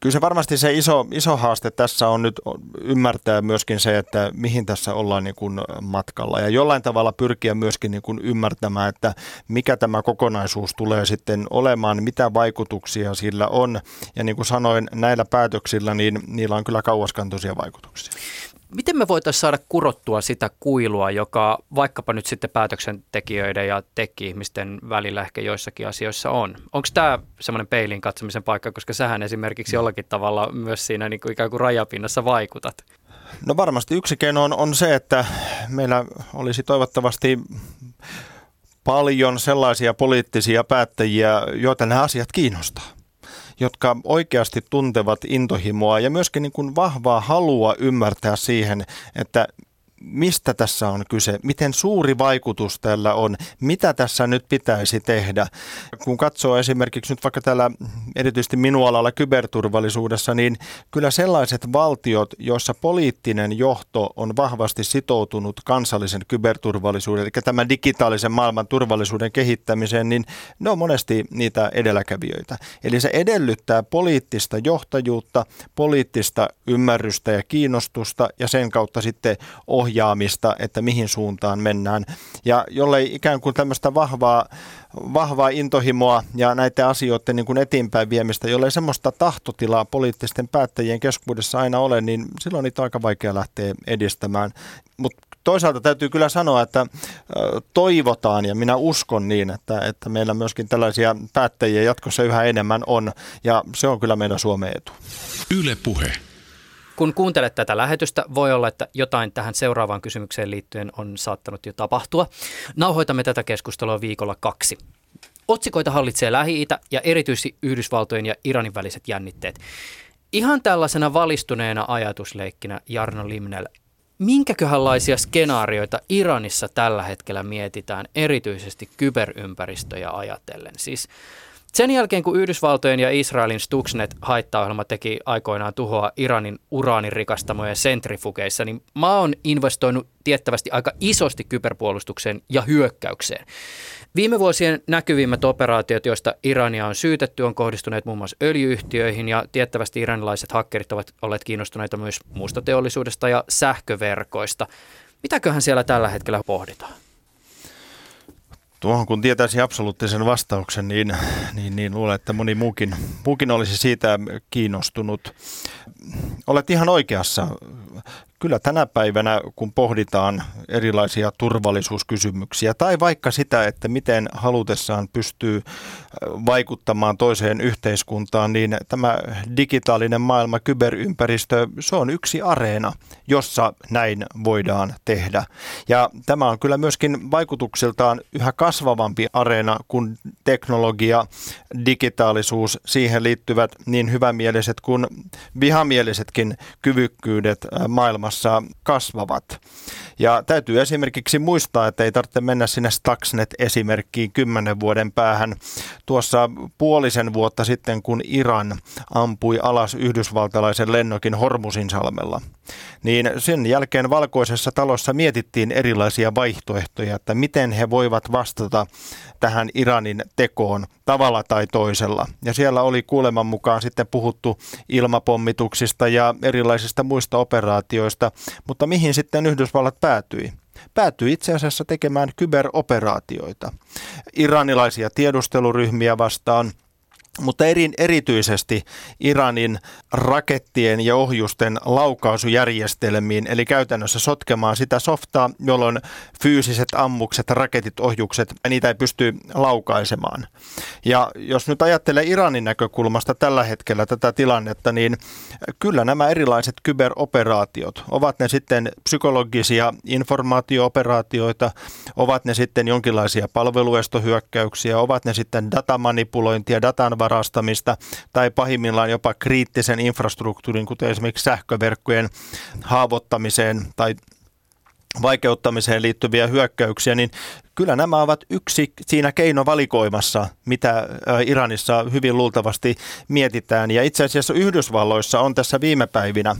Kyllä se varmasti se iso, iso haaste tässä on nyt ymmärtää myöskin se, että mihin tässä ollaan niin kuin matkalla ja jollain tavalla pyrkiä myöskin niin kuin ymmärtämään, että mikä tämä kokonaisuus tulee sitten olemaan, mitä vaikutuksia sillä on ja niin kuin sanoin, näillä päätöksillä niin niillä on kyllä kauaskantoisia vaikutuksia. Miten me voitaisiin saada kurottua sitä kuilua, joka vaikkapa nyt sitten päätöksentekijöiden ja tekki-ihmisten välillä ehkä joissakin asioissa on? Onko tämä semmoinen peilin katsomisen paikka, koska sähän esimerkiksi jollakin tavalla myös siinä niin kuin ikään kuin rajapinnassa vaikutat? No varmasti yksi keino on, on se, että meillä olisi toivottavasti paljon sellaisia poliittisia päättäjiä, joita nämä asiat kiinnostaa jotka oikeasti tuntevat intohimoa ja myöskin niin kuin vahvaa halua ymmärtää siihen, että mistä tässä on kyse, miten suuri vaikutus tällä on, mitä tässä nyt pitäisi tehdä. Kun katsoo esimerkiksi nyt vaikka täällä erityisesti minun alalla kyberturvallisuudessa, niin kyllä sellaiset valtiot, joissa poliittinen johto on vahvasti sitoutunut kansallisen kyberturvallisuuden, eli tämän digitaalisen maailman turvallisuuden kehittämiseen, niin ne on monesti niitä edelläkävijöitä. Eli se edellyttää poliittista johtajuutta, poliittista ymmärrystä ja kiinnostusta ja sen kautta sitten ohjaa ohjaamista, että mihin suuntaan mennään. Ja jollei ikään kuin tämmöistä vahvaa, vahvaa intohimoa ja näitä asioiden niin kuin eteenpäin viemistä, jollei semmoista tahtotilaa poliittisten päättäjien keskuudessa aina ole, niin silloin niitä on aika vaikea lähteä edistämään. Mutta toisaalta täytyy kyllä sanoa, että toivotaan ja minä uskon niin, että, että meillä myöskin tällaisia päättäjiä jatkossa yhä enemmän on ja se on kyllä meidän Suomen etu. Yle puhe. Kun kuuntelet tätä lähetystä, voi olla, että jotain tähän seuraavaan kysymykseen liittyen on saattanut jo tapahtua. Nauhoitamme tätä keskustelua viikolla kaksi. Otsikoita hallitsee Lähi-Itä ja erityisesti Yhdysvaltojen ja Iranin väliset jännitteet. Ihan tällaisena valistuneena ajatusleikkinä Jarno Limnel, minkäköhänlaisia skenaarioita Iranissa tällä hetkellä mietitään erityisesti kyberympäristöjä ajatellen? Siis Sen jälkeen, kun Yhdysvaltojen ja Israelin Stuxnet haittaohjelma teki aikoinaan tuhoa Iranin uraanirikastamojen sentrifugeissa, niin maa on investoinut tiettävästi aika isosti kyberpuolustukseen ja hyökkäykseen. Viime vuosien näkyvimmät operaatiot, joista Irania on syytetty, on kohdistuneet muun muassa öljyyhtiöihin ja tiettävästi iranilaiset hakkerit ovat olleet kiinnostuneita myös muusta teollisuudesta ja sähköverkoista. Mitäköhän siellä tällä hetkellä pohditaan? Tuohon kun tietäisi absoluuttisen vastauksen, niin, niin, niin luulen, että moni muukin, muukin olisi siitä kiinnostunut. Olet ihan oikeassa kyllä tänä päivänä, kun pohditaan erilaisia turvallisuuskysymyksiä tai vaikka sitä, että miten halutessaan pystyy vaikuttamaan toiseen yhteiskuntaan, niin tämä digitaalinen maailma, kyberympäristö, se on yksi areena, jossa näin voidaan tehdä. Ja tämä on kyllä myöskin vaikutuksiltaan yhä kasvavampi areena, kun teknologia, digitaalisuus, siihen liittyvät niin hyvämieliset kuin vihamielisetkin kyvykkyydet maailmassa maailmassa kasvavat. Ja täytyy esimerkiksi muistaa, että ei tarvitse mennä sinne Stuxnet-esimerkkiin kymmenen vuoden päähän. Tuossa puolisen vuotta sitten, kun Iran ampui alas yhdysvaltalaisen lennokin Hormusin salmella, niin sen jälkeen valkoisessa talossa mietittiin erilaisia vaihtoehtoja, että miten he voivat vastata tähän Iranin tekoon tavalla tai toisella. Ja siellä oli kuuleman mukaan sitten puhuttu ilmapommituksista ja erilaisista muista operaatioista, mutta mihin sitten Yhdysvallat päätyi? päätyi itse asiassa tekemään kyberoperaatioita. Iranilaisia tiedusteluryhmiä vastaan, mutta eri, erityisesti Iranin rakettien ja ohjusten laukausujärjestelmiin, eli käytännössä sotkemaan sitä softaa, jolloin fyysiset ammukset, raketit, ohjukset, niitä ei pysty laukaisemaan. Ja jos nyt ajattelee Iranin näkökulmasta tällä hetkellä tätä tilannetta, niin kyllä nämä erilaiset kyberoperaatiot, ovat ne sitten psykologisia informaatiooperaatioita, ovat ne sitten jonkinlaisia palveluestohyökkäyksiä, ovat ne sitten datamanipulointia, datan varastamista tai pahimmillaan jopa kriittisen infrastruktuurin, kuten esimerkiksi sähköverkkojen haavoittamiseen tai vaikeuttamiseen liittyviä hyökkäyksiä, niin kyllä nämä ovat yksi siinä keinovalikoimassa, mitä Iranissa hyvin luultavasti mietitään. Ja itse asiassa Yhdysvalloissa on tässä viime päivinä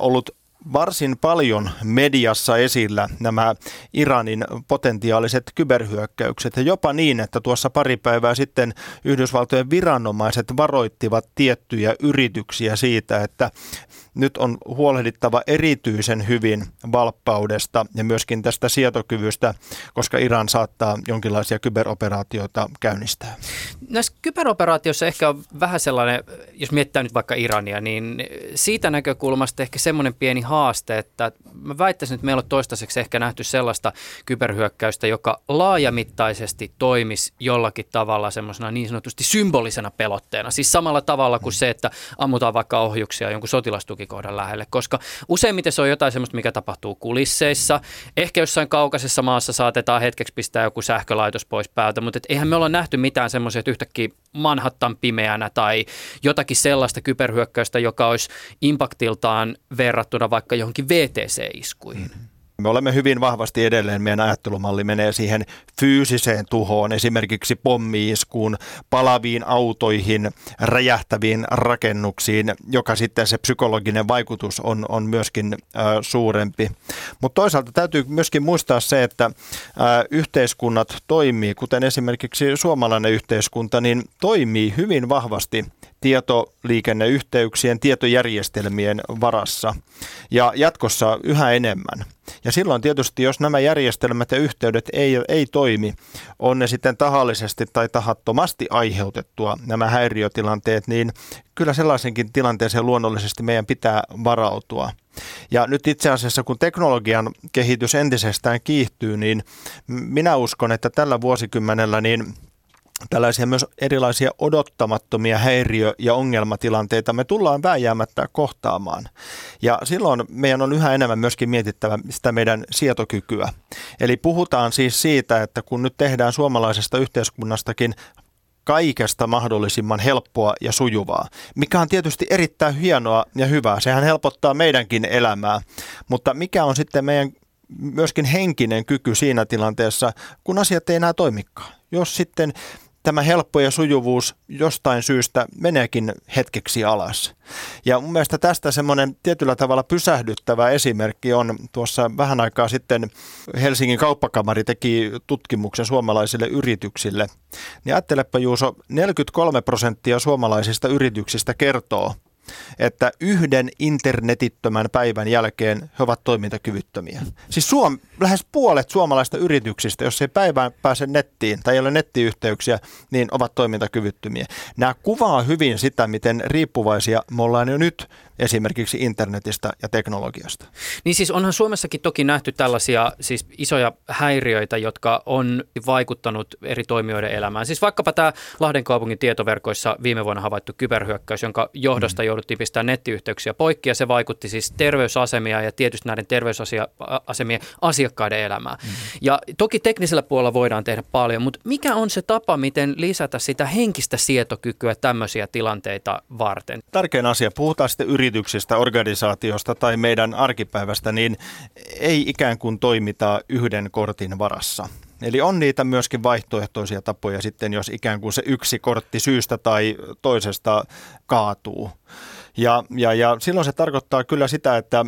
ollut varsin paljon mediassa esillä nämä Iranin potentiaaliset kyberhyökkäykset. Ja jopa niin, että tuossa pari päivää sitten Yhdysvaltojen viranomaiset varoittivat tiettyjä yrityksiä siitä, että nyt on huolehdittava erityisen hyvin valppaudesta ja myöskin tästä sietokyvystä, koska Iran saattaa jonkinlaisia kyberoperaatioita käynnistää. Näissä kyberoperaatioissa ehkä on vähän sellainen, jos miettää nyt vaikka Irania, niin siitä näkökulmasta ehkä semmoinen pieni haaste, että mä väittäisin, että meillä on toistaiseksi ehkä nähty sellaista kyberhyökkäystä, joka laajamittaisesti toimisi jollakin tavalla semmoisena niin sanotusti symbolisena pelotteena. Siis samalla tavalla kuin se, että ammutaan vaikka ohjuksia jonkun sotilastukikohdan lähelle, koska useimmiten se on jotain semmoista, mikä tapahtuu kulisseissa. Ehkä jossain kaukaisessa maassa saatetaan hetkeksi pistää joku sähkölaitos pois päältä, mutta et eihän me olla nähty mitään semmoisia, että yhtäkkiä Manhattan pimeänä tai jotakin sellaista kyberhyökkäystä, joka olisi impaktiltaan verrattuna vaikka johonkin VTC-iskuihin. Mm-hmm. Me olemme hyvin vahvasti edelleen, meidän ajattelumalli menee siihen fyysiseen tuhoon, esimerkiksi pommiiskuun, palaviin autoihin, räjähtäviin rakennuksiin, joka sitten se psykologinen vaikutus on, on myöskin äh, suurempi. Mutta toisaalta täytyy myöskin muistaa se, että äh, yhteiskunnat toimii, kuten esimerkiksi suomalainen yhteiskunta, niin toimii hyvin vahvasti tietoliikenneyhteyksien, tietojärjestelmien varassa ja jatkossa yhä enemmän. Ja silloin tietysti, jos nämä järjestelmät ja yhteydet ei, ei toimi, on ne sitten tahallisesti tai tahattomasti aiheutettua nämä häiriötilanteet, niin kyllä sellaisenkin tilanteeseen luonnollisesti meidän pitää varautua. Ja nyt itse asiassa, kun teknologian kehitys entisestään kiihtyy, niin minä uskon, että tällä vuosikymmenellä niin tällaisia myös erilaisia odottamattomia häiriö- ja ongelmatilanteita me tullaan vääjäämättä kohtaamaan. Ja silloin meidän on yhä enemmän myöskin mietittävä sitä meidän sietokykyä. Eli puhutaan siis siitä, että kun nyt tehdään suomalaisesta yhteiskunnastakin kaikesta mahdollisimman helppoa ja sujuvaa, mikä on tietysti erittäin hienoa ja hyvää. Sehän helpottaa meidänkin elämää, mutta mikä on sitten meidän myöskin henkinen kyky siinä tilanteessa, kun asiat ei enää toimikaan. Jos sitten tämä helppo ja sujuvuus jostain syystä meneekin hetkeksi alas. Ja mun mielestä tästä semmoinen tietyllä tavalla pysähdyttävä esimerkki on tuossa vähän aikaa sitten Helsingin kauppakamari teki tutkimuksen suomalaisille yrityksille. Niin ajattelepa Juuso, 43 prosenttia suomalaisista yrityksistä kertoo, että yhden internetittömän päivän jälkeen he ovat toimintakyvyttömiä. Siis Suom, lähes puolet suomalaista yrityksistä, jos ei päivään pääse nettiin tai ei ole nettiyhteyksiä, niin ovat toimintakyvyttömiä. Nämä kuvaa hyvin sitä, miten riippuvaisia me ollaan jo nyt esimerkiksi internetistä ja teknologiasta. Niin siis onhan Suomessakin toki nähty tällaisia siis isoja häiriöitä, jotka on vaikuttanut eri toimijoiden elämään. Siis vaikkapa tämä Lahden kaupungin tietoverkoissa viime vuonna havaittu kyberhyökkäys, jonka johdosta mm. jouduttiin pistää nettiyhteyksiä poikki ja se vaikutti siis terveysasemia ja tietysti näiden terveysasemien asiakkaiden elämään. Mm. Ja toki teknisellä puolella voidaan tehdä paljon, mutta mikä on se tapa, miten lisätä sitä henkistä sietokykyä tämmöisiä tilanteita varten? Tärkein asia, puhutaan sitten yrityksistä, organisaatiosta tai meidän arkipäivästä, niin ei ikään kuin toimita yhden kortin varassa. Eli on niitä myöskin vaihtoehtoisia tapoja sitten, jos ikään kuin se yksi kortti syystä tai toisesta kaatuu. Ja, ja, ja silloin se tarkoittaa kyllä sitä, että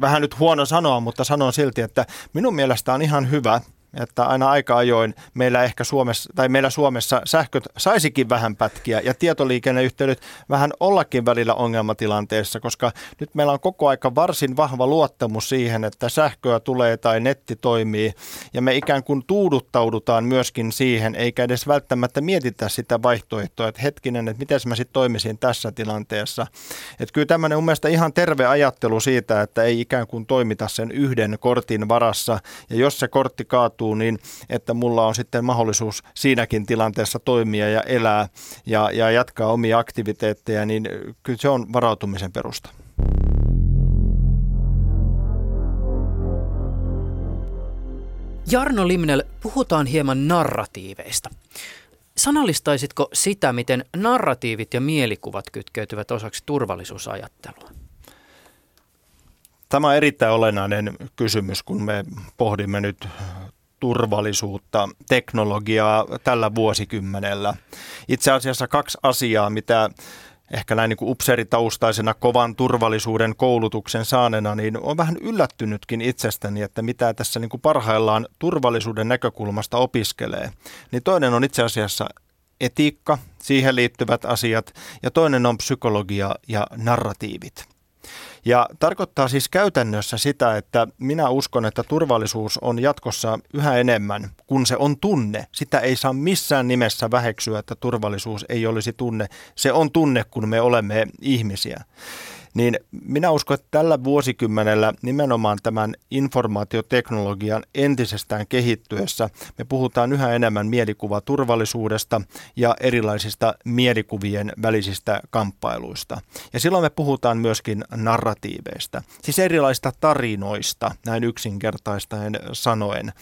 vähän nyt huono sanoa, mutta sanon silti, että minun mielestä on ihan hyvä, että aina aika ajoin meillä ehkä Suomessa, tai meillä Suomessa sähköt saisikin vähän pätkiä ja tietoliikenneyhteydet vähän ollakin välillä ongelmatilanteessa, koska nyt meillä on koko aika varsin vahva luottamus siihen, että sähköä tulee tai netti toimii ja me ikään kuin tuuduttaudutaan myöskin siihen, eikä edes välttämättä mietitä sitä vaihtoehtoa, että hetkinen, että miten mä sitten toimisin tässä tilanteessa. Että kyllä tämmöinen mun mielestä ihan terve ajattelu siitä, että ei ikään kuin toimita sen yhden kortin varassa ja jos se kortti kaatuu, tapahtuu, niin että mulla on sitten mahdollisuus siinäkin tilanteessa toimia ja elää ja, ja jatkaa omia aktiviteetteja, niin kyllä se on varautumisen perusta. Jarno Limnel, puhutaan hieman narratiiveista. Sanallistaisitko sitä, miten narratiivit ja mielikuvat kytkeytyvät osaksi turvallisuusajattelua? Tämä on erittäin olennainen kysymys, kun me pohdimme nyt turvallisuutta, teknologiaa tällä vuosikymmenellä. Itse asiassa kaksi asiaa, mitä ehkä näin niin kuin kovan turvallisuuden koulutuksen saanena, niin on vähän yllättynytkin itsestäni, että mitä tässä niin kuin parhaillaan turvallisuuden näkökulmasta opiskelee. Niin toinen on itse asiassa etiikka, siihen liittyvät asiat, ja toinen on psykologia ja narratiivit. Ja tarkoittaa siis käytännössä sitä, että minä uskon, että turvallisuus on jatkossa yhä enemmän, kun se on tunne. Sitä ei saa missään nimessä väheksyä, että turvallisuus ei olisi tunne. Se on tunne, kun me olemme ihmisiä niin minä uskon, että tällä vuosikymmenellä nimenomaan tämän informaatioteknologian entisestään kehittyessä me puhutaan yhä enemmän mielikuvaturvallisuudesta ja erilaisista mielikuvien välisistä kamppailuista. Ja silloin me puhutaan myöskin narratiiveista, siis erilaisista tarinoista, näin yksinkertaistaen sanoen.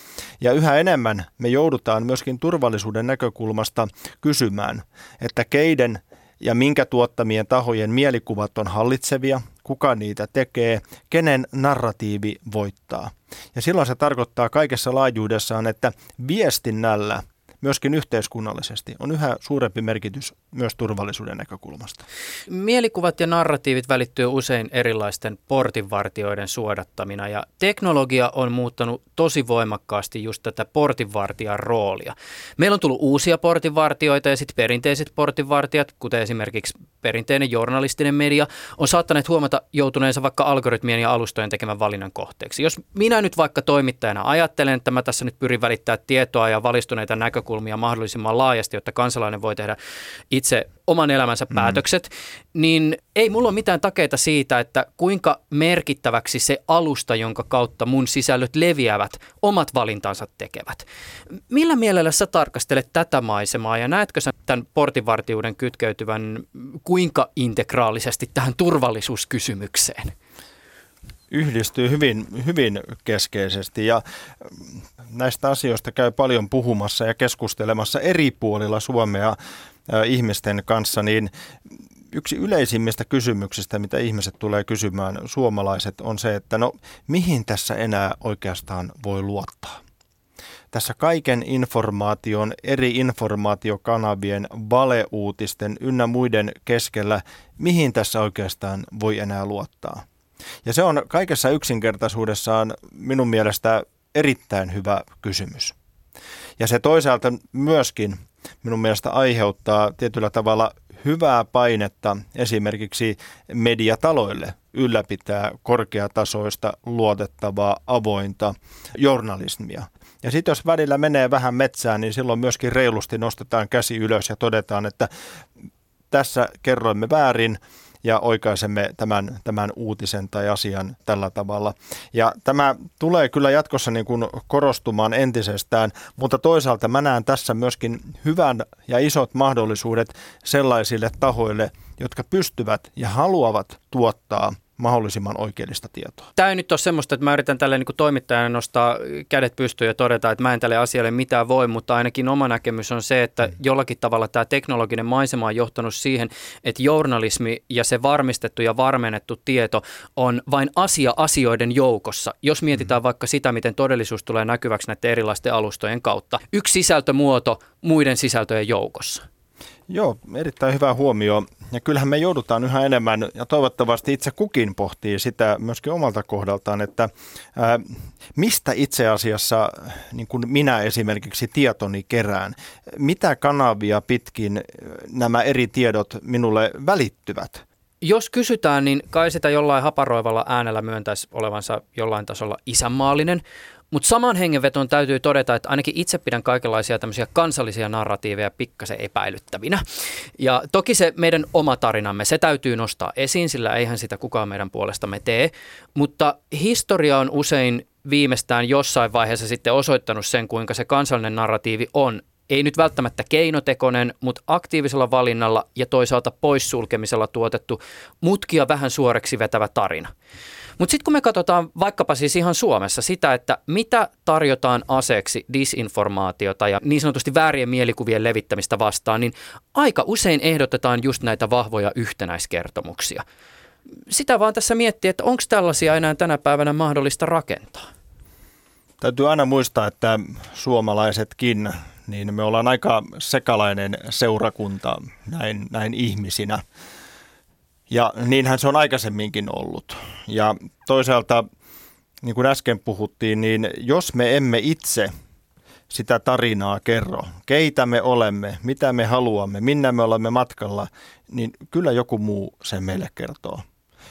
Ja yhä enemmän me joudutaan myöskin turvallisuuden näkökulmasta kysymään, että keiden ja minkä tuottamien tahojen mielikuvat on hallitsevia, kuka niitä tekee, kenen narratiivi voittaa. Ja silloin se tarkoittaa kaikessa laajuudessaan, että viestinnällä – myöskin yhteiskunnallisesti on yhä suurempi merkitys myös turvallisuuden näkökulmasta. Mielikuvat ja narratiivit välittyy usein erilaisten portinvartioiden suodattamina ja teknologia on muuttanut tosi voimakkaasti just tätä portinvartijan roolia. Meillä on tullut uusia portinvartioita ja sitten perinteiset portinvartijat, kuten esimerkiksi perinteinen journalistinen media, on saattaneet huomata joutuneensa vaikka algoritmien ja alustojen tekemän valinnan kohteeksi. Jos minä nyt vaikka toimittajana ajattelen, että mä tässä nyt pyrin välittää tietoa ja valistuneita näkökulmia, näkökulmia mahdollisimman laajasti, jotta kansalainen voi tehdä itse oman elämänsä mm. päätökset, niin ei mulla ole mitään takeita siitä, että kuinka merkittäväksi se alusta, jonka kautta mun sisällöt leviävät, omat valintansa tekevät. Millä mielellä sä tarkastelet tätä maisemaa ja näetkö sä tämän portinvartijuuden kytkeytyvän kuinka integraalisesti tähän turvallisuuskysymykseen? Yhdistyy hyvin, hyvin keskeisesti ja näistä asioista käy paljon puhumassa ja keskustelemassa eri puolilla Suomea ihmisten kanssa, niin yksi yleisimmistä kysymyksistä, mitä ihmiset tulee kysymään, suomalaiset, on se, että no mihin tässä enää oikeastaan voi luottaa? tässä kaiken informaation, eri informaatiokanavien, valeuutisten ynnä muiden keskellä, mihin tässä oikeastaan voi enää luottaa. Ja se on kaikessa yksinkertaisuudessaan minun mielestä erittäin hyvä kysymys. Ja se toisaalta myöskin minun mielestä aiheuttaa tietyllä tavalla hyvää painetta esimerkiksi mediataloille ylläpitää korkeatasoista, luotettavaa, avointa journalismia. Ja sitten jos välillä menee vähän metsään, niin silloin myöskin reilusti nostetaan käsi ylös ja todetaan, että tässä kerroimme väärin ja oikaisemme tämän, tämän uutisen tai asian tällä tavalla. Ja tämä tulee kyllä jatkossa niin kuin korostumaan entisestään, mutta toisaalta mä näen tässä myöskin hyvän ja isot mahdollisuudet sellaisille tahoille, jotka pystyvät ja haluavat tuottaa – mahdollisimman oikeellista tietoa. Tämä ei nyt ole semmoista, että mä yritän tälle niin toimittajana nostaa kädet pystyyn ja todeta, että mä en tälle asialle mitään voi, mutta ainakin oma näkemys on se, että mm. jollakin tavalla tämä teknologinen maisema on johtanut siihen, että journalismi ja se varmistettu ja varmennettu tieto on vain asia asioiden joukossa. Jos mietitään mm. vaikka sitä, miten todellisuus tulee näkyväksi näiden erilaisten alustojen kautta. Yksi sisältömuoto muiden sisältöjen joukossa. Joo, erittäin hyvä huomio. Ja kyllähän me joudutaan yhä enemmän, ja toivottavasti itse kukin pohtii sitä myöskin omalta kohdaltaan, että ää, mistä itse asiassa niin kuin minä esimerkiksi tietoni kerään, mitä kanavia pitkin nämä eri tiedot minulle välittyvät. Jos kysytään, niin kai sitä jollain haparoivalla äänellä myöntäisi olevansa jollain tasolla isänmaallinen, mutta saman hengenvetoon täytyy todeta, että ainakin itse pidän kaikenlaisia tämmöisiä kansallisia narratiiveja pikkasen epäilyttävinä. Ja toki se meidän oma tarinamme, se täytyy nostaa esiin, sillä eihän sitä kukaan meidän puolestamme tee. Mutta historia on usein viimeistään jossain vaiheessa sitten osoittanut sen, kuinka se kansallinen narratiivi on ei nyt välttämättä keinotekoinen, mutta aktiivisella valinnalla ja toisaalta poissulkemisella tuotettu mutkia vähän suoreksi vetävä tarina. Mutta sitten kun me katsotaan vaikkapa siis ihan Suomessa sitä, että mitä tarjotaan aseeksi disinformaatiota ja niin sanotusti väärien mielikuvien levittämistä vastaan, niin aika usein ehdotetaan just näitä vahvoja yhtenäiskertomuksia. Sitä vaan tässä miettiä, että onko tällaisia enää tänä päivänä mahdollista rakentaa. Täytyy aina muistaa, että suomalaisetkin, niin me ollaan aika sekalainen seurakunta näin, näin ihmisinä. Ja niinhän se on aikaisemminkin ollut. Ja toisaalta, niin kuin äsken puhuttiin, niin jos me emme itse sitä tarinaa kerro, keitä me olemme, mitä me haluamme, minne me olemme matkalla, niin kyllä joku muu sen meille kertoo.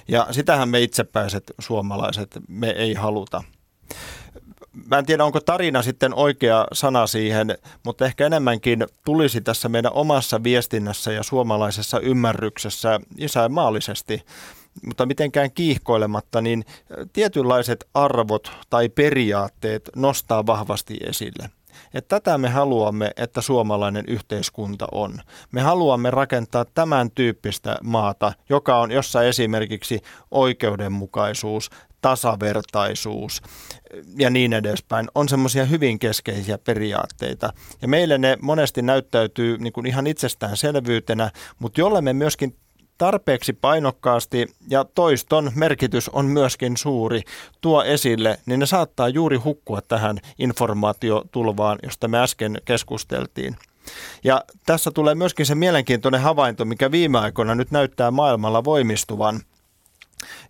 Ja sitähän me itsepäiset suomalaiset me ei haluta mä en tiedä, onko tarina sitten oikea sana siihen, mutta ehkä enemmänkin tulisi tässä meidän omassa viestinnässä ja suomalaisessa ymmärryksessä isänmaallisesti mutta mitenkään kiihkoilematta, niin tietynlaiset arvot tai periaatteet nostaa vahvasti esille. Että tätä me haluamme, että suomalainen yhteiskunta on. Me haluamme rakentaa tämän tyyppistä maata, joka on jossa esimerkiksi oikeudenmukaisuus, tasavertaisuus ja niin edespäin on semmoisia hyvin keskeisiä periaatteita. Ja meille ne monesti näyttäytyy niin kuin ihan itsestäänselvyytenä, mutta jolle me myöskin tarpeeksi painokkaasti ja toiston merkitys on myöskin suuri tuo esille, niin ne saattaa juuri hukkua tähän informaatiotulvaan, josta me äsken keskusteltiin. Ja tässä tulee myöskin se mielenkiintoinen havainto, mikä viime aikoina nyt näyttää maailmalla voimistuvan,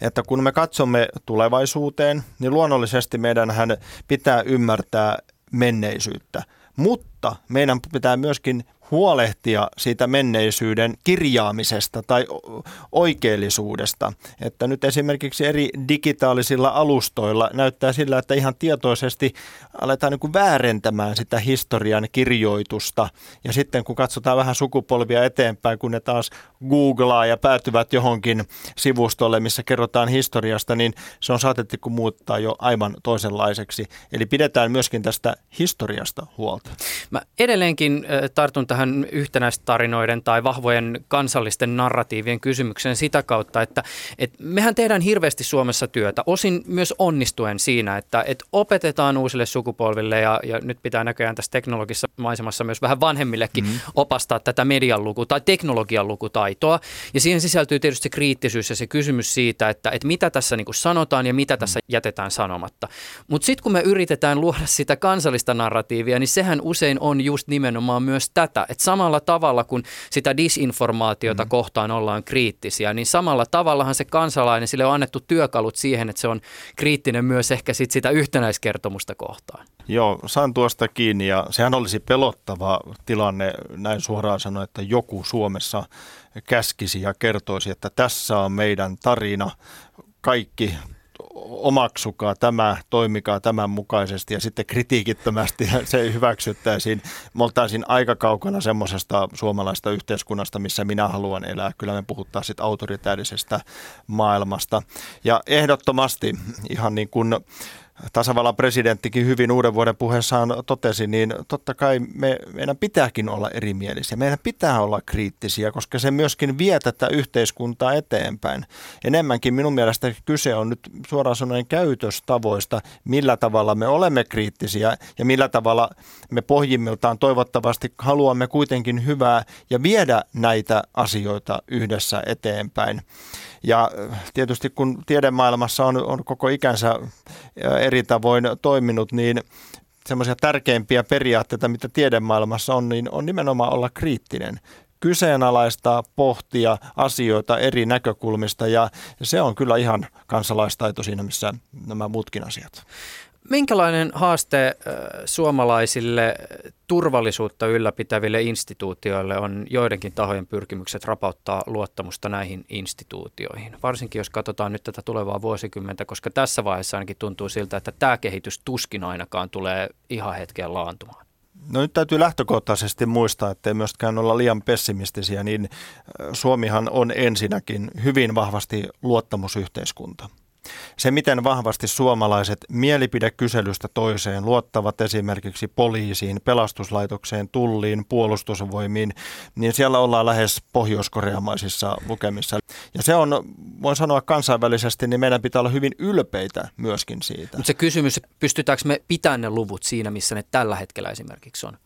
että kun me katsomme tulevaisuuteen, niin luonnollisesti meidän pitää ymmärtää menneisyyttä. Mutta meidän pitää myöskin huolehtia siitä menneisyyden kirjaamisesta tai oikeellisuudesta. Että nyt esimerkiksi eri digitaalisilla alustoilla näyttää sillä, että ihan tietoisesti aletaan niin kuin väärentämään sitä historian kirjoitusta. Ja sitten kun katsotaan vähän sukupolvia eteenpäin, kun ne taas googlaa ja päätyvät johonkin sivustolle, missä kerrotaan historiasta, niin se on saatettu muuttaa jo aivan toisenlaiseksi. Eli pidetään myöskin tästä historiasta huolta. Mä edelleenkin tartun tähän yhtenäistarinoiden tai vahvojen kansallisten narratiivien kysymykseen sitä kautta, että, että mehän tehdään hirveästi Suomessa työtä, osin myös onnistuen siinä, että, että opetetaan uusille sukupolville ja, ja nyt pitää näköjään tässä teknologisessa maisemassa myös vähän vanhemmillekin mm-hmm. opastaa tätä median luku tai teknologian lukutaitoa taitoa. Ja siihen sisältyy tietysti se kriittisyys ja se kysymys siitä, että, että mitä tässä niin kuin sanotaan ja mitä tässä jätetään sanomatta. Mutta sitten kun me yritetään luoda sitä kansallista narratiivia, niin sehän usein on just nimenomaan myös tätä, että samalla tavalla kun sitä disinformaatiota mm. kohtaan ollaan kriittisiä, niin samalla tavallahan se kansalainen, sille on annettu työkalut siihen, että se on kriittinen myös ehkä sit sitä yhtenäiskertomusta kohtaan. Joo, saan tuosta kiinni ja sehän olisi pelottava tilanne näin suoraan sanoa, että joku Suomessa käskisi ja kertoisi, että tässä on meidän tarina, kaikki omaksukaa tämä, toimikaa tämän mukaisesti ja sitten kritiikittömästi se hyväksyttäisiin. Me oltaisiin aika kaukana semmoisesta suomalaista yhteiskunnasta, missä minä haluan elää. Kyllä me puhutaan sitten autoritäärisestä maailmasta. Ja ehdottomasti ihan niin kuin tasavallan presidenttikin hyvin uuden vuoden puheessaan totesi, niin totta kai me, meidän pitääkin olla erimielisiä. Meidän pitää olla kriittisiä, koska se myöskin vie tätä yhteiskuntaa eteenpäin. Enemmänkin minun mielestä kyse on nyt suoraan sanoen käytöstavoista, millä tavalla me olemme kriittisiä ja millä tavalla me pohjimmiltaan toivottavasti haluamme kuitenkin hyvää ja viedä näitä asioita yhdessä eteenpäin. Ja tietysti kun tiedemaailmassa on, on koko ikänsä eri tavoin toiminut, niin semmoisia tärkeimpiä periaatteita, mitä tiedemaailmassa on, niin on nimenomaan olla kriittinen kyseenalaistaa, pohtia asioita eri näkökulmista ja se on kyllä ihan kansalaistaito siinä, missä nämä muutkin asiat. Minkälainen haaste suomalaisille turvallisuutta ylläpitäville instituutioille on joidenkin tahojen pyrkimykset rapauttaa luottamusta näihin instituutioihin? Varsinkin jos katsotaan nyt tätä tulevaa vuosikymmentä, koska tässä vaiheessa ainakin tuntuu siltä, että tämä kehitys tuskin ainakaan tulee ihan hetken laantumaan. No nyt täytyy lähtökohtaisesti muistaa, että ei myöskään olla liian pessimistisiä, niin Suomihan on ensinnäkin hyvin vahvasti luottamusyhteiskunta. Se, miten vahvasti suomalaiset mielipidekyselystä toiseen luottavat esimerkiksi poliisiin, pelastuslaitokseen, tulliin, puolustusvoimiin, niin siellä ollaan lähes pohjoiskoreamaisissa lukemissa. Ja se on, voin sanoa kansainvälisesti, niin meidän pitää olla hyvin ylpeitä myöskin siitä. Mutta se kysymys, pystytäänkö me pitämään ne luvut siinä, missä ne tällä hetkellä esimerkiksi on?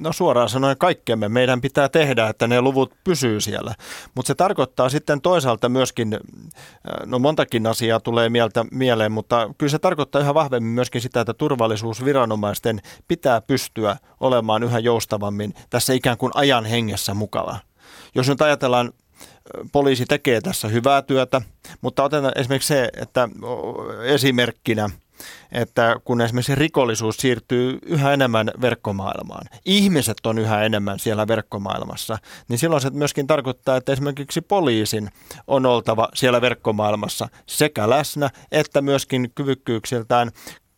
No suoraan sanoen kaikkemme meidän pitää tehdä, että ne luvut pysyy siellä. Mutta se tarkoittaa sitten toisaalta myöskin, äh, no montakin asiaa tulee mieltä, mieleen, mutta kyllä se tarkoittaa yhä vahvemmin myöskin sitä, että turvallisuusviranomaisten pitää pystyä olemaan yhä joustavammin tässä ikään kuin ajan hengessä mukava. Jos nyt ajatellaan äh, poliisi tekee tässä hyvää työtä, mutta otetaan esimerkiksi se, että esimerkkinä – että kun esimerkiksi rikollisuus siirtyy yhä enemmän verkkomaailmaan, ihmiset on yhä enemmän siellä verkkomaailmassa, niin silloin se myöskin tarkoittaa, että esimerkiksi poliisin on oltava siellä verkkomaailmassa sekä läsnä että myöskin kyvykkyyksiltään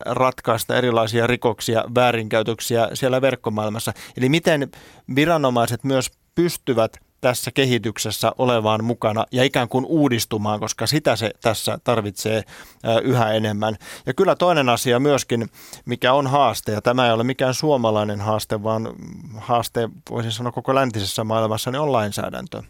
ratkaista erilaisia rikoksia, väärinkäytöksiä siellä verkkomaailmassa. Eli miten viranomaiset myös pystyvät tässä kehityksessä olevaan mukana ja ikään kuin uudistumaan, koska sitä se tässä tarvitsee yhä enemmän. Ja kyllä toinen asia myöskin, mikä on haaste, ja tämä ei ole mikään suomalainen haaste, vaan haaste, voisin sanoa koko läntisessä maailmassa, niin on lainsäädäntö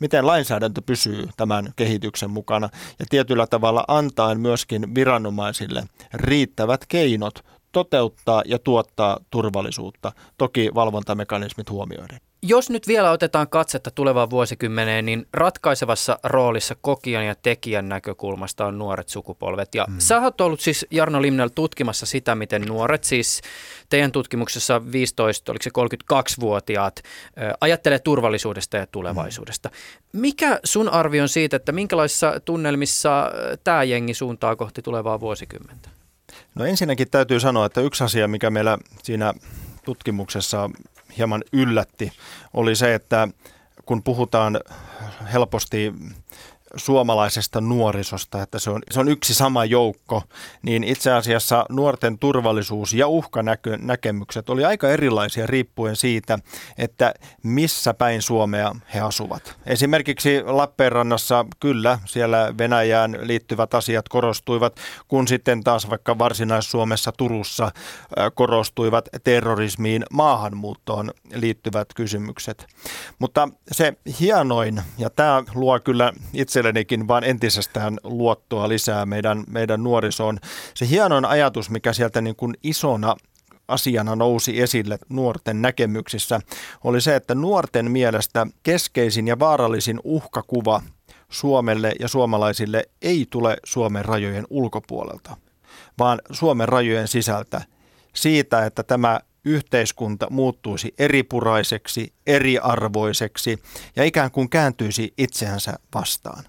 miten lainsäädäntö pysyy tämän kehityksen mukana ja tietyllä tavalla antaen myöskin viranomaisille riittävät keinot toteuttaa ja tuottaa turvallisuutta, toki valvontamekanismit huomioiden. Jos nyt vielä otetaan katsetta tulevaan vuosikymmeneen, niin ratkaisevassa roolissa kokijan ja tekijän näkökulmasta on nuoret sukupolvet. Ja hmm. sä oot ollut siis Jarno Limnel tutkimassa sitä, miten nuoret, siis teidän tutkimuksessa 15, oliko se 32-vuotiaat, ajattelee turvallisuudesta ja tulevaisuudesta. Hmm. Mikä sun arvio on siitä, että minkälaisissa tunnelmissa tämä jengi suuntaa kohti tulevaa vuosikymmentä? No ensinnäkin täytyy sanoa, että yksi asia, mikä meillä siinä tutkimuksessa hieman yllätti, oli se, että kun puhutaan helposti suomalaisesta nuorisosta, että se on, se on yksi sama joukko, niin itse asiassa nuorten turvallisuus ja uhkanäkemykset oli aika erilaisia riippuen siitä, että missä päin Suomea he asuvat. Esimerkiksi Lappeenrannassa kyllä siellä Venäjään liittyvät asiat korostuivat, kun sitten taas vaikka Varsinais-Suomessa Turussa korostuivat terrorismiin, maahanmuuttoon liittyvät kysymykset. Mutta se hienoin, ja tämä luo kyllä itselle itsellenikin vaan entisestään luottoa lisää meidän, meidän nuorisoon. Se hienoin ajatus, mikä sieltä niin kuin isona asiana nousi esille nuorten näkemyksissä, oli se, että nuorten mielestä keskeisin ja vaarallisin uhkakuva Suomelle ja suomalaisille ei tule Suomen rajojen ulkopuolelta, vaan Suomen rajojen sisältä siitä, että tämä yhteiskunta muuttuisi eripuraiseksi, eriarvoiseksi ja ikään kuin kääntyisi itseänsä vastaan.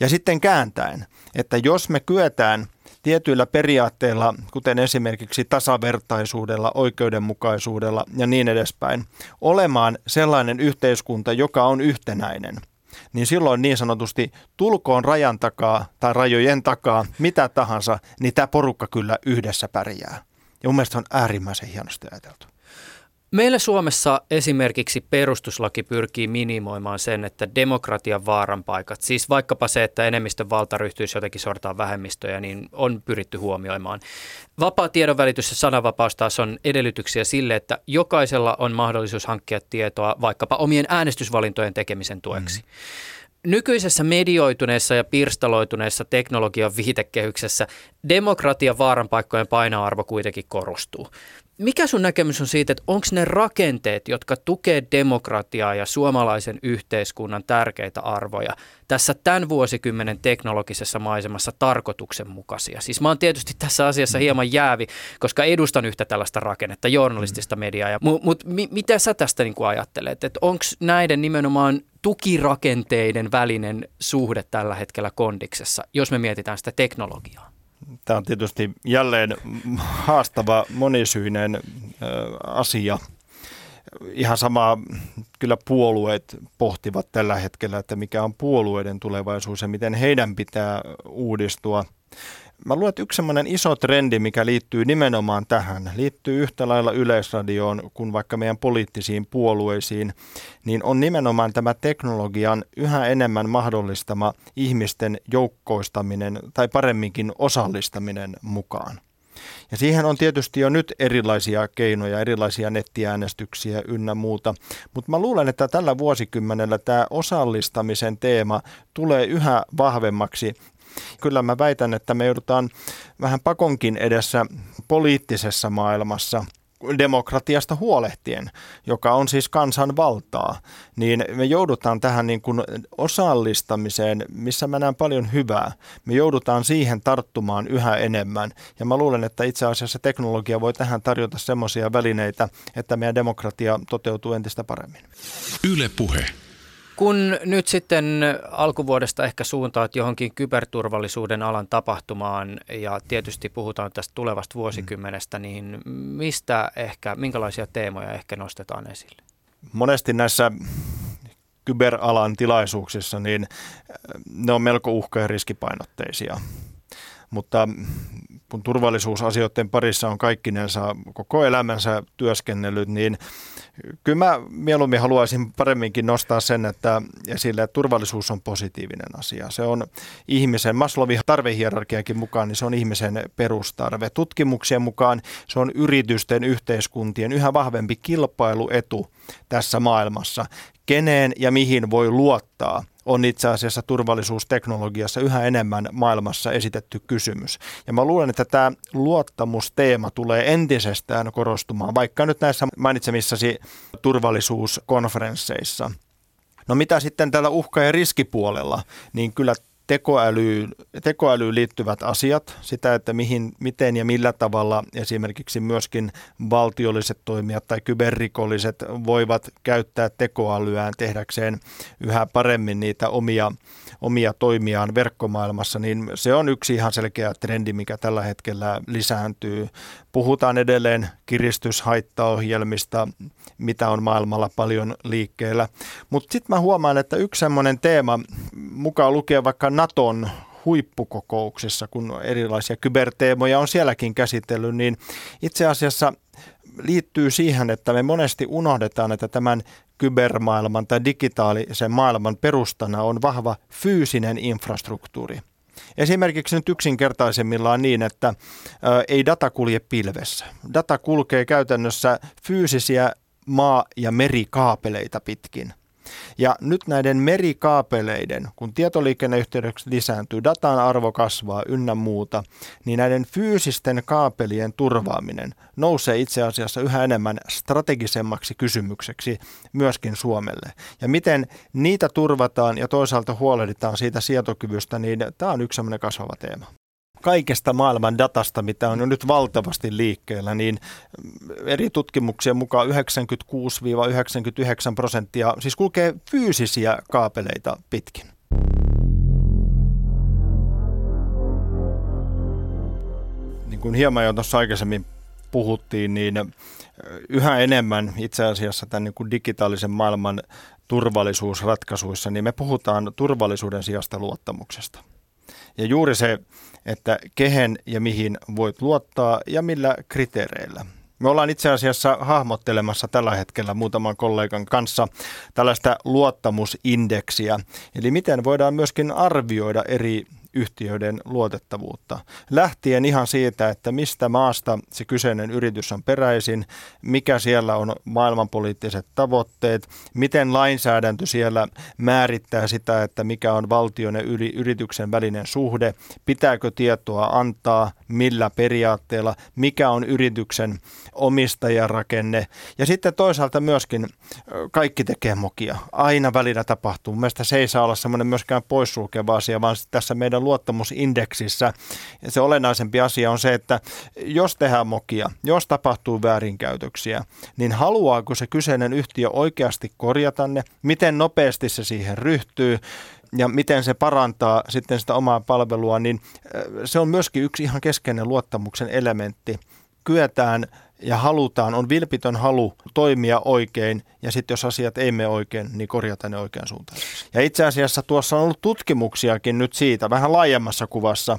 Ja sitten kääntäen, että jos me kyetään tietyillä periaatteilla, kuten esimerkiksi tasavertaisuudella, oikeudenmukaisuudella ja niin edespäin, olemaan sellainen yhteiskunta, joka on yhtenäinen – niin silloin niin sanotusti tulkoon rajan takaa tai rajojen takaa mitä tahansa, niin tämä porukka kyllä yhdessä pärjää. Ja mun mielestä on äärimmäisen hienosti ajateltu. Meillä Suomessa esimerkiksi perustuslaki pyrkii minimoimaan sen, että demokratian vaaranpaikat, siis vaikkapa se, että enemmistön valta ryhtyisi jotenkin sortaa vähemmistöjä, niin on pyritty huomioimaan. Vapaa tiedonvälitys ja sananvapaus taas on edellytyksiä sille, että jokaisella on mahdollisuus hankkia tietoa vaikkapa omien äänestysvalintojen tekemisen tueksi. Mm. Nykyisessä medioituneessa ja pirstaloituneessa teknologian viitekehyksessä demokratian vaaranpaikkojen painoarvo kuitenkin korostuu. Mikä sun näkemys on siitä, että onko ne rakenteet, jotka tukee demokratiaa ja suomalaisen yhteiskunnan tärkeitä arvoja tässä tämän vuosikymmenen teknologisessa maisemassa tarkoituksenmukaisia? Siis mä oon tietysti tässä asiassa mm. hieman jäävi, koska edustan yhtä tällaista rakennetta, journalistista mm. mediaa. Mutta mut, mi, mitä sä tästä niin ajattelet? Että onko näiden nimenomaan tukirakenteiden välinen suhde tällä hetkellä kondiksessa, jos me mietitään sitä teknologiaa? Tämä on tietysti jälleen haastava monisyinen asia. Ihan sama kyllä puolueet pohtivat tällä hetkellä, että mikä on puolueiden tulevaisuus ja miten heidän pitää uudistua. Mä luulen, että yksi sellainen iso trendi, mikä liittyy nimenomaan tähän, liittyy yhtä lailla yleisradioon kuin vaikka meidän poliittisiin puolueisiin, niin on nimenomaan tämä teknologian yhä enemmän mahdollistama ihmisten joukkoistaminen tai paremminkin osallistaminen mukaan. Ja siihen on tietysti jo nyt erilaisia keinoja, erilaisia nettiäänestyksiä ynnä muuta, mutta mä luulen, että tällä vuosikymmenellä tämä osallistamisen teema tulee yhä vahvemmaksi Kyllä mä väitän, että me joudutaan vähän pakonkin edessä poliittisessa maailmassa demokratiasta huolehtien, joka on siis kansanvaltaa, niin me joudutaan tähän niin kuin osallistamiseen, missä mä näen paljon hyvää. Me joudutaan siihen tarttumaan yhä enemmän. Ja mä luulen, että itse asiassa teknologia voi tähän tarjota semmoisia välineitä, että meidän demokratia toteutuu entistä paremmin. Yle puhe. Kun nyt sitten alkuvuodesta ehkä suuntaat johonkin kyberturvallisuuden alan tapahtumaan ja tietysti puhutaan tästä tulevasta vuosikymmenestä, niin mistä ehkä, minkälaisia teemoja ehkä nostetaan esille? Monesti näissä kyberalan tilaisuuksissa, niin ne on melko uhka- ja riskipainotteisia. Mutta kun turvallisuusasioiden parissa on kaikkinensa koko elämänsä työskennellyt, niin kyllä mä mieluummin haluaisin paremminkin nostaa sen, että esille, että turvallisuus on positiivinen asia. Se on ihmisen, Maslowin tarvehierarkiakin mukaan, niin se on ihmisen perustarve. Tutkimuksien mukaan se on yritysten, yhteiskuntien yhä vahvempi kilpailuetu tässä maailmassa. Keneen ja mihin voi luottaa on itse asiassa turvallisuusteknologiassa yhä enemmän maailmassa esitetty kysymys. Ja mä luulen, että tämä luottamusteema tulee entisestään korostumaan, vaikka nyt näissä mainitsemissasi turvallisuuskonferensseissa. No mitä sitten tällä uhka- ja riskipuolella, niin kyllä tekoälyyn, tekoälyyn liittyvät asiat, sitä, että mihin, miten ja millä tavalla esimerkiksi myöskin valtiolliset toimijat tai kyberrikolliset voivat käyttää tekoälyään tehdäkseen yhä paremmin niitä omia, omia toimiaan verkkomaailmassa, niin se on yksi ihan selkeä trendi, mikä tällä hetkellä lisääntyy. Puhutaan edelleen kiristyshaittaohjelmista, mitä on maailmalla paljon liikkeellä. Mutta sitten mä huomaan, että yksi semmoinen teema, mukaan lukee vaikka Naton huippukokouksissa, kun erilaisia kyberteemoja on sielläkin käsitellyt, niin itse asiassa liittyy siihen, että me monesti unohdetaan, että tämän kybermaailman tai digitaalisen maailman perustana on vahva fyysinen infrastruktuuri. Esimerkiksi nyt yksinkertaisemmillaan niin, että ei data kulje pilvessä. Data kulkee käytännössä fyysisiä maa- ja merikaapeleita pitkin. Ja nyt näiden merikaapeleiden, kun tietoliikenneyhteydet lisääntyy, datan arvo kasvaa ynnä muuta, niin näiden fyysisten kaapelien turvaaminen nousee itse asiassa yhä enemmän strategisemmaksi kysymykseksi myöskin Suomelle. Ja miten niitä turvataan ja toisaalta huolehditaan siitä sietokyvystä, niin tämä on yksi sellainen kasvava teema kaikesta maailman datasta, mitä on jo nyt valtavasti liikkeellä, niin eri tutkimuksien mukaan 96-99 prosenttia siis kulkee fyysisiä kaapeleita pitkin. Niin kuin hieman jo tuossa aikaisemmin puhuttiin, niin yhä enemmän itse asiassa tämän niin kuin digitaalisen maailman turvallisuusratkaisuissa, niin me puhutaan turvallisuuden sijasta luottamuksesta. Ja juuri se, että kehen ja mihin voit luottaa ja millä kriteereillä. Me ollaan itse asiassa hahmottelemassa tällä hetkellä muutaman kollegan kanssa tällaista luottamusindeksiä, eli miten voidaan myöskin arvioida eri yhtiöiden luotettavuutta. Lähtien ihan siitä, että mistä maasta se kyseinen yritys on peräisin, mikä siellä on maailmanpoliittiset tavoitteet, miten lainsäädäntö siellä määrittää sitä, että mikä on valtion ja yrityksen välinen suhde, pitääkö tietoa antaa, millä periaatteella, mikä on yrityksen omistajarakenne. Ja sitten toisaalta myöskin kaikki tekee mokia. Aina välillä tapahtuu. Mielestäni se ei saa olla semmoinen myöskään poissulkeva asia, vaan tässä meidän luottamusindeksissä. Se olennaisempi asia on se, että jos tehdään mokia, jos tapahtuu väärinkäytöksiä, niin haluaako se kyseinen yhtiö oikeasti korjata ne, miten nopeasti se siihen ryhtyy, ja miten se parantaa sitten sitä omaa palvelua, niin se on myöskin yksi ihan keskeinen luottamuksen elementti. Kyetään ja halutaan, on vilpitön halu toimia oikein ja sitten jos asiat ei mene oikein, niin korjata ne oikean suuntaan. Ja itse asiassa tuossa on ollut tutkimuksiakin nyt siitä vähän laajemmassa kuvassa,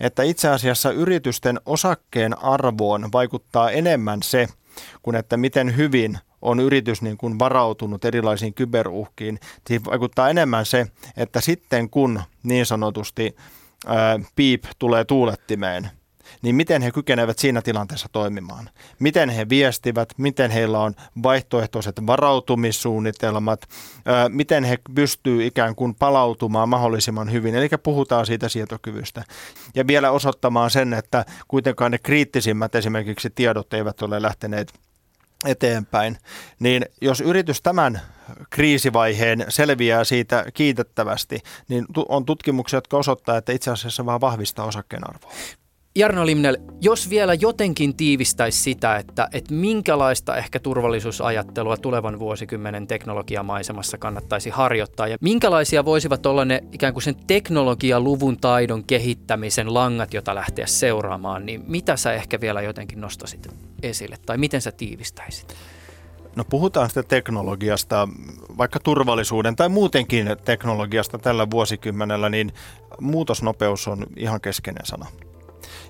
että itse asiassa yritysten osakkeen arvoon vaikuttaa enemmän se, kuin että miten hyvin on yritys niin kuin varautunut erilaisiin kyberuhkiin. Siihen vaikuttaa enemmän se, että sitten kun niin sanotusti ää, piip tulee tuulettimeen, niin miten he kykenevät siinä tilanteessa toimimaan. Miten he viestivät, miten heillä on vaihtoehtoiset varautumissuunnitelmat, miten he pystyvät ikään kuin palautumaan mahdollisimman hyvin. Eli puhutaan siitä sietokyvystä. Ja vielä osoittamaan sen, että kuitenkaan ne kriittisimmät esimerkiksi tiedot eivät ole lähteneet eteenpäin, niin jos yritys tämän kriisivaiheen selviää siitä kiitettävästi, niin on tutkimuksia, jotka osoittaa, että itse asiassa vaan vahvistaa osakkeen arvoa. Jarno Limnel, jos vielä jotenkin tiivistäisi sitä, että, että minkälaista ehkä turvallisuusajattelua tulevan vuosikymmenen teknologiamaisemassa kannattaisi harjoittaa ja minkälaisia voisivat olla ne ikään kuin sen teknologialuvun taidon kehittämisen langat, jota lähteä seuraamaan, niin mitä sä ehkä vielä jotenkin nostasit esille tai miten sä tiivistäisit? No puhutaan sitä teknologiasta, vaikka turvallisuuden tai muutenkin teknologiasta tällä vuosikymmenellä, niin muutosnopeus on ihan keskeinen sana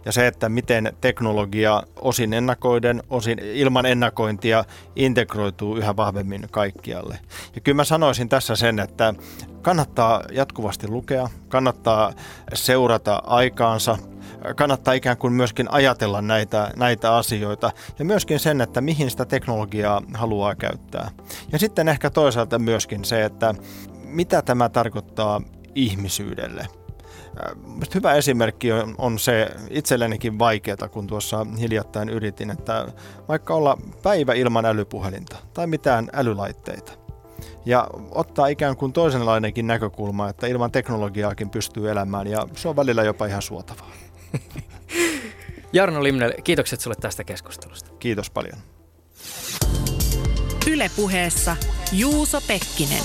ja se, että miten teknologia osin ennakoiden, osin ilman ennakointia integroituu yhä vahvemmin kaikkialle. Ja kyllä mä sanoisin tässä sen, että kannattaa jatkuvasti lukea, kannattaa seurata aikaansa, kannattaa ikään kuin myöskin ajatella näitä, näitä asioita ja myöskin sen, että mihin sitä teknologiaa haluaa käyttää. Ja sitten ehkä toisaalta myöskin se, että mitä tämä tarkoittaa ihmisyydelle – Hyvä esimerkki on, on se itsellenikin vaikeaa, kun tuossa hiljattain yritin, että vaikka olla päivä ilman älypuhelinta tai mitään älylaitteita. Ja ottaa ikään kuin toisenlainenkin näkökulma, että ilman teknologiaakin pystyy elämään ja se on välillä jopa ihan suotavaa. Jarno Limnel, kiitokset sulle tästä keskustelusta. Kiitos paljon. Ylepuheessa Juuso Pekkinen.